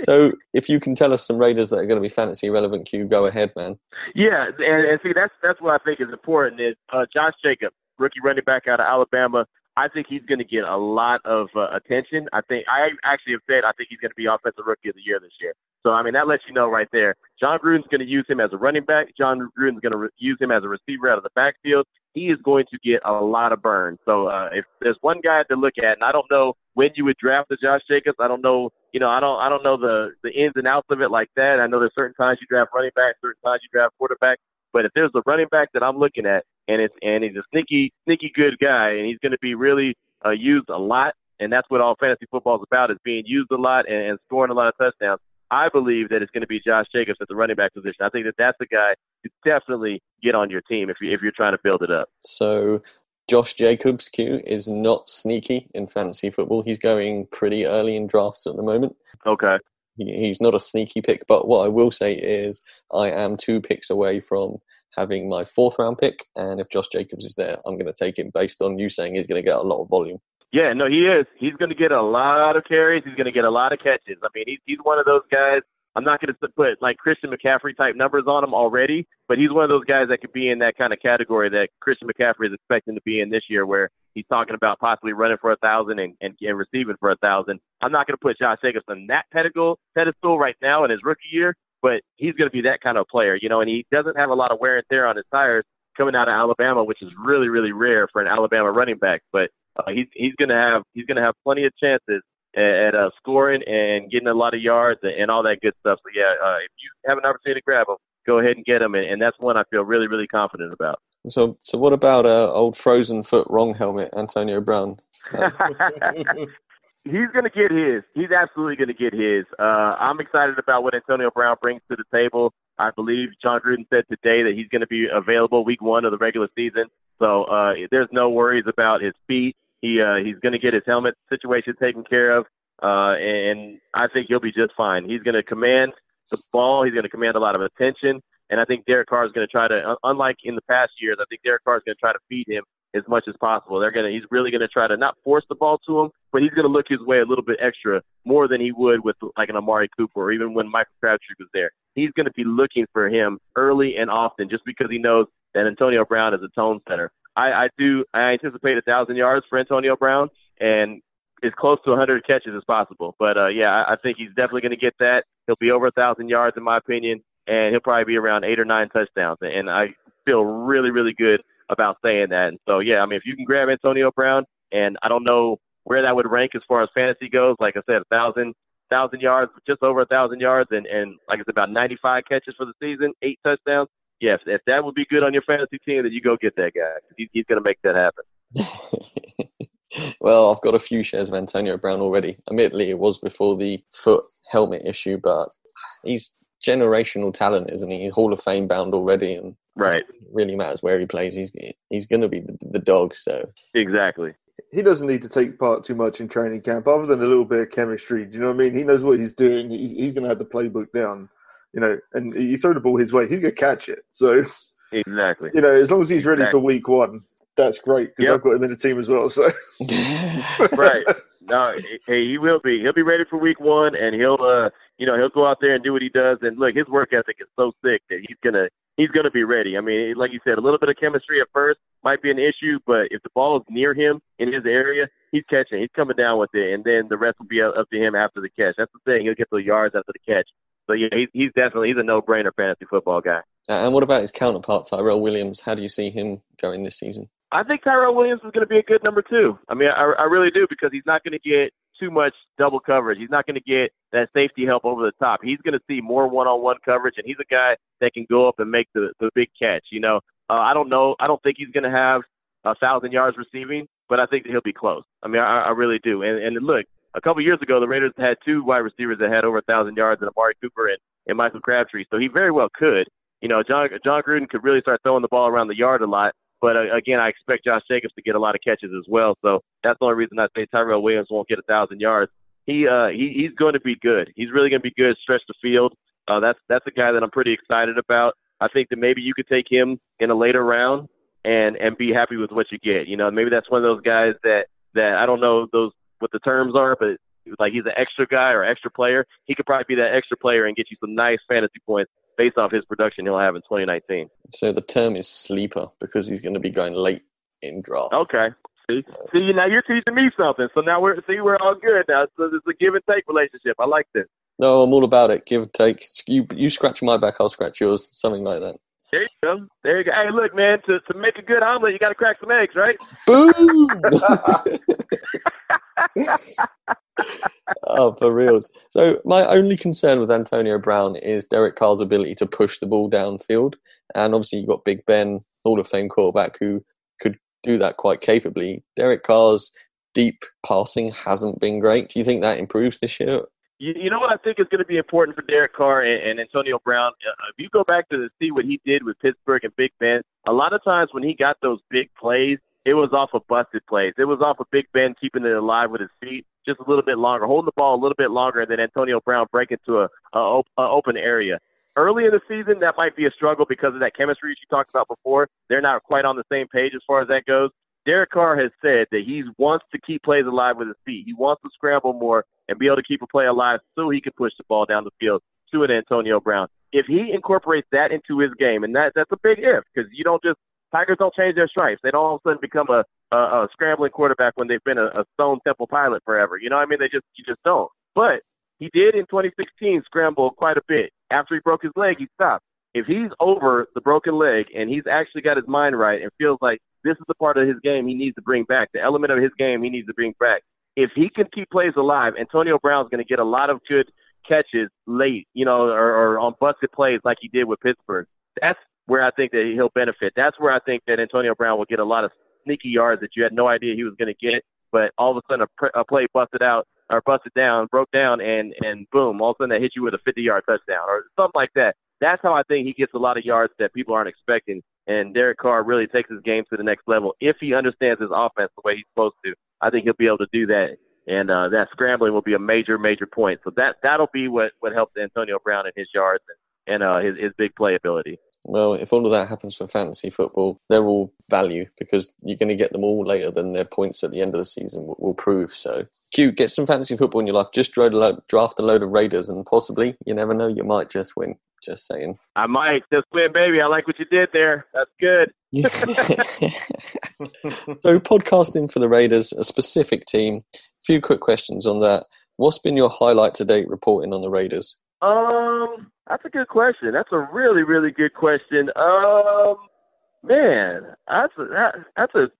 so, if you can tell us some Raiders that are going to be fantasy relevant, Q, go ahead, man. Yeah, and, and see that's that's what I think is important is uh, Josh Jacobs, rookie running back out of Alabama. I think he's going to get a lot of uh, attention. I think I actually have said I think he's going to be offensive rookie of the year this year. So I mean that lets you know right there. Jon Gruden's going to use him as a running back. Jon Gruden's going to re- use him as a receiver out of the backfield. He is going to get a lot of burn. So uh, if there's one guy to look at, and I don't know when you would draft the Josh Jacobs. I don't know, you know, I don't I don't know the the ins and outs of it like that. I know there's certain times you draft running back, certain times you draft quarterback. But if there's a running back that I'm looking at, and it's and he's a sneaky sneaky good guy, and he's going to be really uh, used a lot, and that's what all fantasy football is about: is being used a lot and, and scoring a lot of touchdowns. I believe that it's going to be Josh Jacobs at the running back position. I think that that's the guy to definitely get on your team if you if you're trying to build it up. So, Josh Jacobs, Q, is not sneaky in fantasy football. He's going pretty early in drafts at the moment. Okay. He, he's not a sneaky pick, but what I will say is I am two picks away from having my fourth round pick, and if Josh Jacobs is there, I'm going to take him based on you saying he's going to get a lot of volume. Yeah, no, he is. He's going to get a lot of carries. He's going to get a lot of catches. I mean, he's he's one of those guys. I'm not going to put like Christian McCaffrey type numbers on him already, but he's one of those guys that could be in that kind of category that Christian McCaffrey is expecting to be in this year, where he's talking about possibly running for a thousand and, and, receiving for a thousand. I'm not going to put Josh Jacobs on that pedestal pedestal right now in his rookie year, but he's going to be that kind of player, you know. And he doesn't have a lot of wear and tear on his tires coming out of Alabama, which is really really rare for an Alabama running back. But uh, he's he's going to have he's going to have plenty of chances at, at uh, scoring and getting a lot of yards and, and all that good stuff. So yeah, uh, if you have an opportunity to grab him, go ahead and get him, and, and that's one I feel really really confident about. So, so what about uh, old frozen foot wrong helmet, Antonio Brown? He's going to get his. He's absolutely going to get his. Uh, I'm excited about what Antonio Brown brings to the table. I believe Jon Gruden said today that he's going to be available week one of the regular season. So uh, there's no worries about his feet. He uh, he's going to get his helmet situation taken care of, uh, and I think he'll be just fine. He's going to command the ball. He's going to command a lot of attention, and I think Derek Carr is going to try to, unlike in the past years, I think Derek Carr is going to try to feed him as much as possible. They're to, he's really going to try to not force the ball to him, but he's going to look his way a little bit extra more than he would with like an Amari Cooper or even when Michael Crabtree was there. He's going to be looking for him early and often just because he knows that Antonio Brown is a tone setter. I, I do, I anticipate a thousand yards for Antonio Brown and as close to 100 catches as possible. But uh, yeah, I, I think he's definitely going to get that. He'll be over a thousand yards in my opinion, and he'll probably be around eight or nine touchdowns. And I feel really, really good about saying that. And so, yeah, I mean, if you can grab Antonio Brown, and I don't know where that would rank as far as fantasy goes. Like I said, a thousand, thousand yards, just over a thousand yards, and and like I said, about 95 catches for the season, eight touchdowns. Yeah, if, if that would be good on your fantasy team, then you go get that guy. He, he's going to make that happen. well, I've got a few shares of Antonio Brown already. Admittedly, it was before the foot helmet issue, but he's generational talent, isn't he? Hall of Fame bound already, and right. Really matters where he plays. He's he's going to be the, the dog. So exactly. He doesn't need to take part too much in training camp, other than a little bit of chemistry. Do you know what I mean? He knows what he's doing. He's, he's going to have the playbook down, you know. And you throw the ball his way, he's going to catch it. So exactly, you know, as long as he's ready exactly. for week one, that's great because Yep. I've got him in the team as well. So right. No, hey, he will be. He'll be ready for week one, and he'll, uh, you know, he'll go out there and do what he does. And look, his work ethic is so sick that he's gonna, he's gonna be ready. I mean, like you said, a little bit of chemistry at first might be an issue, but if the ball is near him in his area, he's catching. He's coming down with it, and then the rest will be up up to him after the catch. That's the thing. He'll get the yards after the catch. So yeah, he's, he's definitely he's a no-brainer fantasy football guy. Uh, and what about his counterpart, Tyrell Williams? How do you see him going this season? I think Tyrell Williams is going to be a good number two. I mean, I, I really do because he's not going to get too much double coverage. He's not going to get that safety help over the top. He's going to see more one-on-one coverage, and he's a guy that can go up and make the the big catch. You know, uh, I don't know. I don't think he's going to have a thousand yards receiving, but I think that he'll be close. I mean, I, I really do. And and look, a couple years ago, the Raiders had two wide receivers that had over a thousand yards, and Amari Cooper and, and Michael Crabtree. So he very well could. You know, John Jon Gruden could really start throwing the ball around the yard a lot. But uh, again, I expect Josh Jacobs to get a lot of catches as well. So that's the only reason I say Tyrell Williams won't get a thousand yards. he uh he, he's going to be good. He's really going to be good. Stretch the field. Uh, that's that's a guy that I'm pretty excited about. I think that maybe you could take him in a later round and and be happy with what you get. You know, maybe that's one of those guys that that I don't know those what the terms are, but like he's an extra guy or extra player. He could probably be that extra player and get you some nice fantasy points based off his production he'll have in 2019. So the term is sleeper because he's going to be going late in draft. Okay. See, see, now you're teaching me something. So now we're see we're all good now. So it's a give and take relationship. I like this. No, I'm all about it. Give and take. You you scratch my back, I'll scratch yours. Something like that. There you go. There you go. Hey, look, man. To to make a good omelet, you got to crack some eggs, right? Boom. oh, for reals. So my only concern with Antonio Brown is Derek Carr's ability to push the ball downfield, and obviously you've got Big Ben, Hall of Fame quarterback, who could do that quite capably. Derek Carr's deep passing hasn't been great. Do you think that improves this year? You, you know what I think is going to be important for Derek Carr and, and Antonio Brown. Uh, if you go back to the, see what he did with Pittsburgh and Big Ben, a lot of times when he got those big plays, it was off of busted plays. It was off of Big Ben keeping it alive with his feet just a little bit longer, holding the ball a little bit longer, and then Antonio Brown breaking to a, a, a open area. Early in the season, that might be a struggle because of that chemistry you talked about before. They're not quite on the same page as far as that goes. Derek Carr has said that he wants to keep plays alive with his feet. He wants to scramble more and be able to keep a play alive so he can push the ball down the field to an Antonio Brown. If he incorporates that into his game, and that that's a big if, because you don't just Tigers don't change their stripes. They don't all of a sudden become a, a, a scrambling quarterback when they've been a, a Stone Temple pilot forever. You know what I mean? They just you just don't. But he did in 2016 scramble quite a bit. After he broke his leg, he stopped. If he's over the broken leg and he's actually got his mind right and feels like this is the part of his game he needs to bring back, the element of his game he needs to bring back. If he can keep plays alive, Antonio Brown's going to get a lot of good catches late, you know, or, or on busted plays like he did with Pittsburgh. That's where I think that he'll benefit. That's where I think that Antonio Brown will get a lot of sneaky yards that you had no idea he was going to get, but all of a sudden a, pr- a play busted out or busted down, broke down, and and boom, all of a sudden that hit you with a 50-yard touchdown or something like that. That's how I think he gets a lot of yards that people aren't expecting. And Derek Carr really takes his game to the next level if he understands his offense the way he's supposed to. I think he'll be able to do that, and uh, that scrambling will be a major, major point. So that that'll be what what helps Antonio Brown in his yards and, and uh, his his big playability. Well, if all of that happens for fantasy football, they're all value because you're going to get them all later than their points at the end of the season will, will prove. So, Q, get some fantasy football in your life. Just draft a, load, draft a load of Raiders, and possibly, you never know, you might just win. Just saying. I might just win, baby. I like what you did there. That's good. so, podcasting for the Raiders, a specific team. A few quick questions on that. What's been your highlight to date reporting on the Raiders? Um, that's a good question. That's a really, really good question. Um, man, that's a, that, that's a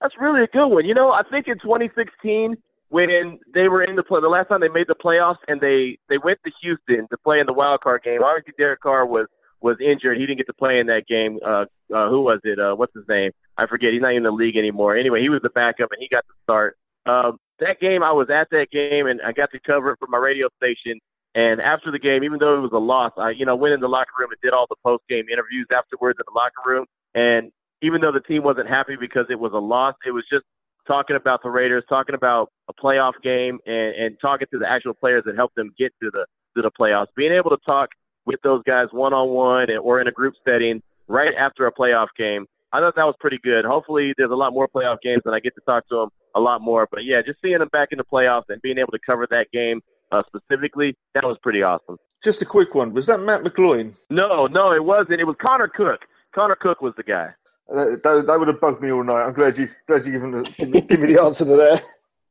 that's really a good one. You know, I think in 2016 when they were in the play, the last time they made the playoffs and they they went to Houston to play in the wild card game. Obviously, Derek Carr was was injured. He didn't get to play in that game. Uh, uh, who was it? Uh, what's his name? I forget. He's not even in the league anymore. Anyway, he was the backup and he got to start. Um, that game, I was at that game and I got to cover it for my radio station. And after the game, even though it was a loss, I, you know, went in the locker room and did all the post game interviews afterwards in the locker room. And even though the team wasn't happy because it was a loss, it was just talking about the Raiders, talking about a playoff game, and, and talking to the actual players that helped them get to the to the playoffs. Being able to talk with those guys one on one or in a group setting right after a playoff game, I thought that was pretty good. Hopefully, there's a lot more playoff games, and I get to talk to them a lot more. But yeah, just seeing them back in the playoffs and being able to cover that game uh, specifically, that was pretty awesome. Just a quick one. Was that Matt McGloin? No, no, it wasn't. It was Connor Cook. Connor Cook was the guy. That, that, that would have bugged me all night. I'm glad you glad you give, him, give, me, give me the answer to that.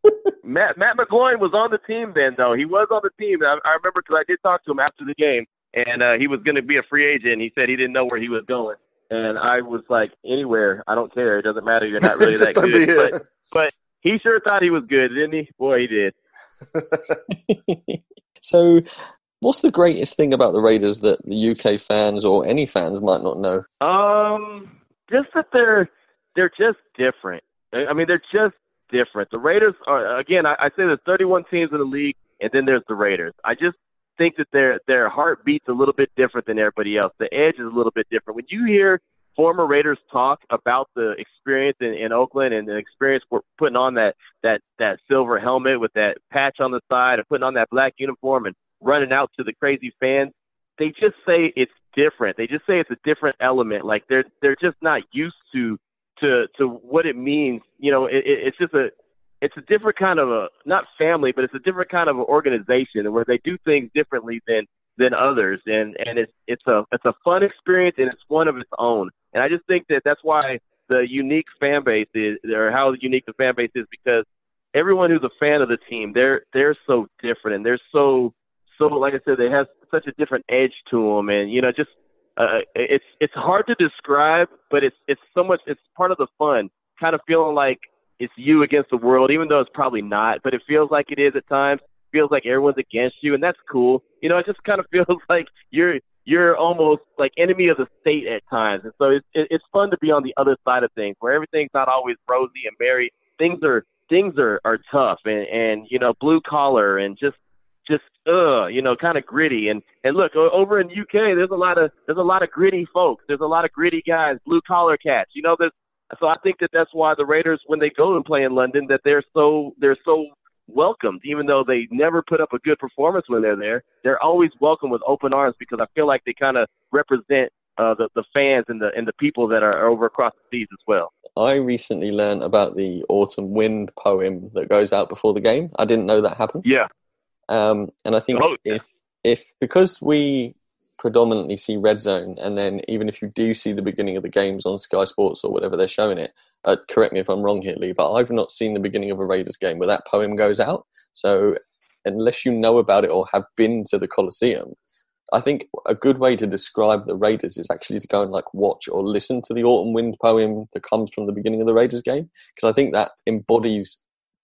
Matt Matt McGloin was on the team then, though. He was on the team. I, I remember because I did talk to him after the game, and uh, he was going to be a free agent. He said he didn't know where he was going, and I was like, anywhere. I don't care. It doesn't matter. You're not really that good. But, but he sure thought he was good, didn't he? Boy, he did. so, what's the greatest thing about the Raiders that the UK fans or any fans might not know? Um, just that they're they're just different. I mean, they're just different. The Raiders are again. I, I say there's 31 teams in the league, and then there's the Raiders. I just think that their their heartbeat's a little bit different than everybody else. The edge is a little bit different. When you hear former Raiders talk about the experience in, in Oakland and the experience for putting on that that that silver helmet with that patch on the side and putting on that black uniform and running out to the crazy fans, they just say it's different. They just say it's a different element. Like they're they're just not used to to to what it means. You know, it, it, it's just a it's a different kind of a not family, but it's a different kind of an organization where they do things differently than than others, and and it's it's a it's a fun experience and it's one of its own. And I just think that that's why the unique fan base is, or how unique the fan base is, because everyone who's a fan of the team, they're they're so different and they're so so like I said, they have such a different edge to them, and you know, just uh, it's it's hard to describe, but it's it's so much. It's part of the fun, kind of feeling like it's you against the world, even though it's probably not, but it feels like it is at times. Feels like everyone's against you, and that's cool. You know, it just kind of feels like you're you're almost like enemy of the state at times, and so it's it's fun to be on the other side of things, where everything's not always rosy and merry. Things are things are are tough, and and you know, blue collar, and just just uh, you know, kind of gritty. And and look, over in UK, there's a lot of there's a lot of gritty folks. There's a lot of gritty guys, blue collar cats. You know, there's so I think that that's why the Raiders, when they go and play in London, that they're so they're so welcomed, even though they never put up a good performance when they're there. They're always welcome with open arms because I feel like they kind of represent uh, the the fans and the and the people that are over across the seas as well. I recently learned about the autumn wind poem that goes out before the game. I didn't know that happened. Yeah. Um, and I think oh, if if because we predominantly see red zone, and then even if you do see the beginning of the games on Sky Sports or whatever they're showing it, uh, correct me if I'm wrong here, Lee, but I've not seen the beginning of a Raiders game where that poem goes out. So unless you know about it or have been to the Coliseum, I think a good way to describe the Raiders is actually to go and like watch or listen to the Autumn Wind poem that comes from the beginning of the Raiders game because I think that embodies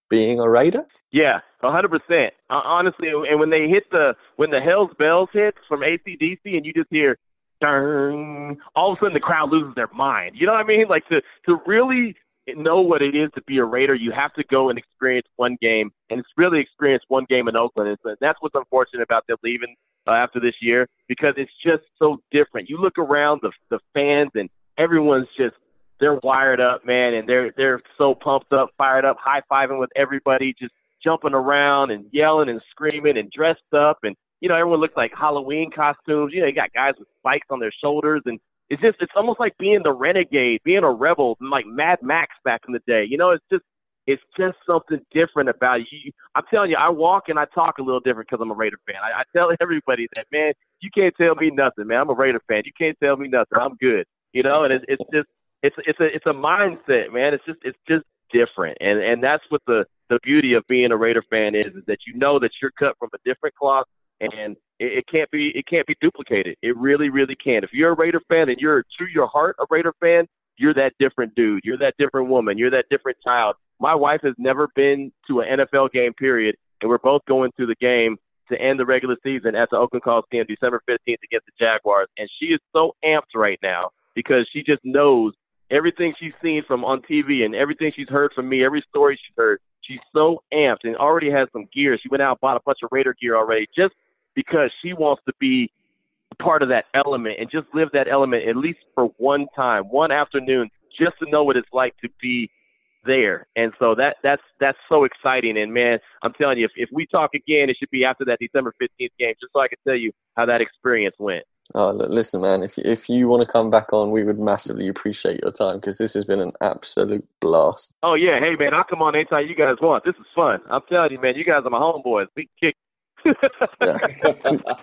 being a Raider. Yeah, a hundred percent. Honestly, and when they hit the when the Hell's Bells hits from AC/DC, and you just hear, "Dang!" all of a sudden the crowd loses their mind. You know what I mean? Like to to really know what it is to be a Raider, you have to go and experience one game, and it's really experience one game in Oakland. And that's what's unfortunate about them leaving uh, after this year because it's just so different. You look around the the fans, and everyone's just they're wired up, man, and they're they're so pumped up, fired up, high fiving with everybody, just jumping around and yelling and screaming and dressed up and you know everyone looks like Halloween costumes. You know, you got guys with spikes on their shoulders and it's just it's almost like being the renegade, being a rebel, like Mad Max back in the day. You know, it's just it's just something different about you. I'm telling you, I walk and I talk a little different because I'm a Raider fan. I, I tell everybody that, man, you can't tell me nothing, man. I'm a Raider fan. You can't tell me nothing. I'm good. You know, and it's it's just it's it's a it's a mindset, man. It's just it's just different, and and that's what the the beauty of being a Raider fan is, is that you know that you're cut from a different cloth, and it, it can't be it can't be duplicated. It really really can't. If you're a Raider fan and you're to your heart a Raider fan, you're that different dude. You're that different woman. You're that different child. My wife has never been to an NFL game, period, and we're both going to the game to end the regular season at the Oakland Coliseum December 15th against the Jaguars, and she is so amped right now because she just knows everything she's seen from on TV and everything she's heard from me, every story she's heard, she's so amped and already has some gear. She went out and bought a bunch of Raider gear already just because she wants to be part of that element and just live that element at least for one time, one afternoon, just to know what it's like to be there. And so that that's that's so exciting. And man, I'm telling you, if, if we talk again, it should be after that December 15th game, just so I can tell you how that experience went. Oh, listen, man. If if you want to come back on, we would massively appreciate your time because this has been an absolute blast. Oh yeah, hey man, I'll come on anytime you guys want. This is fun. I'm telling you, man. You guys are my homeboys. We kick.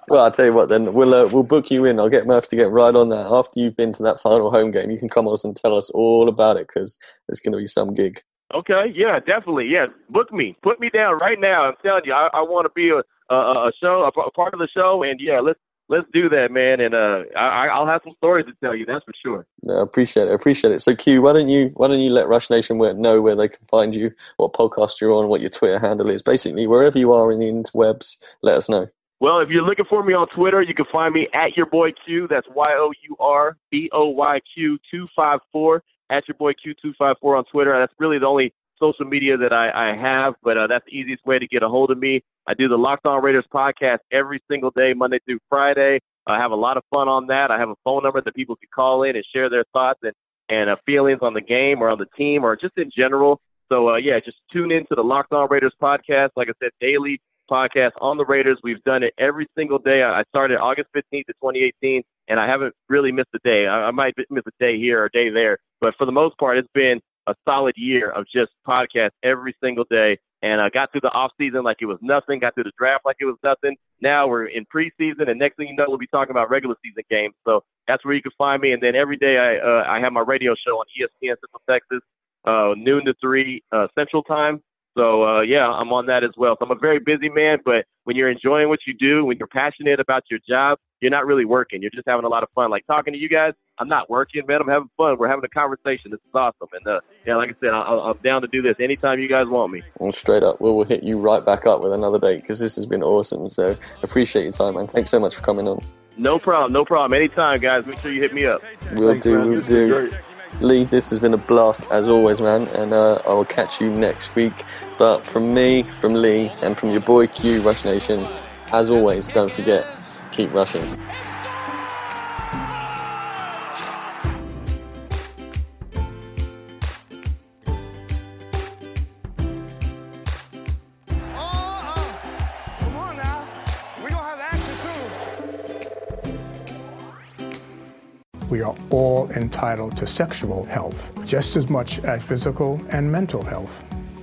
well, I'll tell you what. Then we'll uh, we'll book you in. I'll get Murph to get right on that after you've been to that final home game. You can come on and tell us all about it because it's going to be some gig. Okay, yeah, definitely. Yeah, book me. Put me down right now. I'm telling you, I, I want to be a, a, a show, a, a part of the show, and yeah, let's let's do that, man. And uh, I, I'll have some stories to tell you. That's for sure. No, appreciate it. Appreciate it. So, Q, why don't you why don't you let Rush Nation know where they can find you, what podcast you're on, what your Twitter handle is, basically wherever you are in the interwebs. Let us know. Well, if you're looking for me on Twitter, you can find me at your boy Q. That's Y O U R B O Y Q two five four at your boy Q two five four on Twitter. That's really the only social media that I, I have, but uh, that's the easiest way to get a hold of me. I do the Locked On Raiders podcast every single day, Monday through Friday. I have a lot of fun on that. I have a phone number that people can call in and share their thoughts and and uh, feelings on the game or on the team or just in general. So uh, yeah, just tune into the Locked On Raiders podcast. Like I said, daily podcast on the Raiders. We've done it every single day. I started August 15th of 2018, and I haven't really missed a day. I, I might miss a day here or a day there, but for the most part, it's been a solid year of just podcast every single day. And I got through the off season like it was nothing. Got through the draft like it was nothing. Now we're in preseason, and next thing you know, we'll be talking about regular season games. So that's where you can find me. And then every day I uh, I have my radio show on ESPN Central Texas, uh, noon to three uh, Central Time. So uh, yeah, I'm on that as well. So I'm a very busy man, but when you're enjoying what you do, when you're passionate about your job, you're not really working. You're just having a lot of fun. Like talking to you guys, I'm not working, man. I'm having fun. We're having a conversation. This is awesome. And uh, yeah, like I said, I, am down to do this anytime you guys want me. Well, straight up, we'll, we'll hit you right back up with another date because this has been awesome. So appreciate your time, man. Thanks so much for coming on. No problem. No problem. Anytime, guys. Make sure you hit me up. We'll Thanks, do. Man. We'll do. Lee, this has been a blast as always, man, and uh, I will catch you next week. But from me, from Lee, and from your boy Q, Rush Nation, as always, don't forget, keep rushing. We are all entitled to sexual health, just as much as physical and mental health.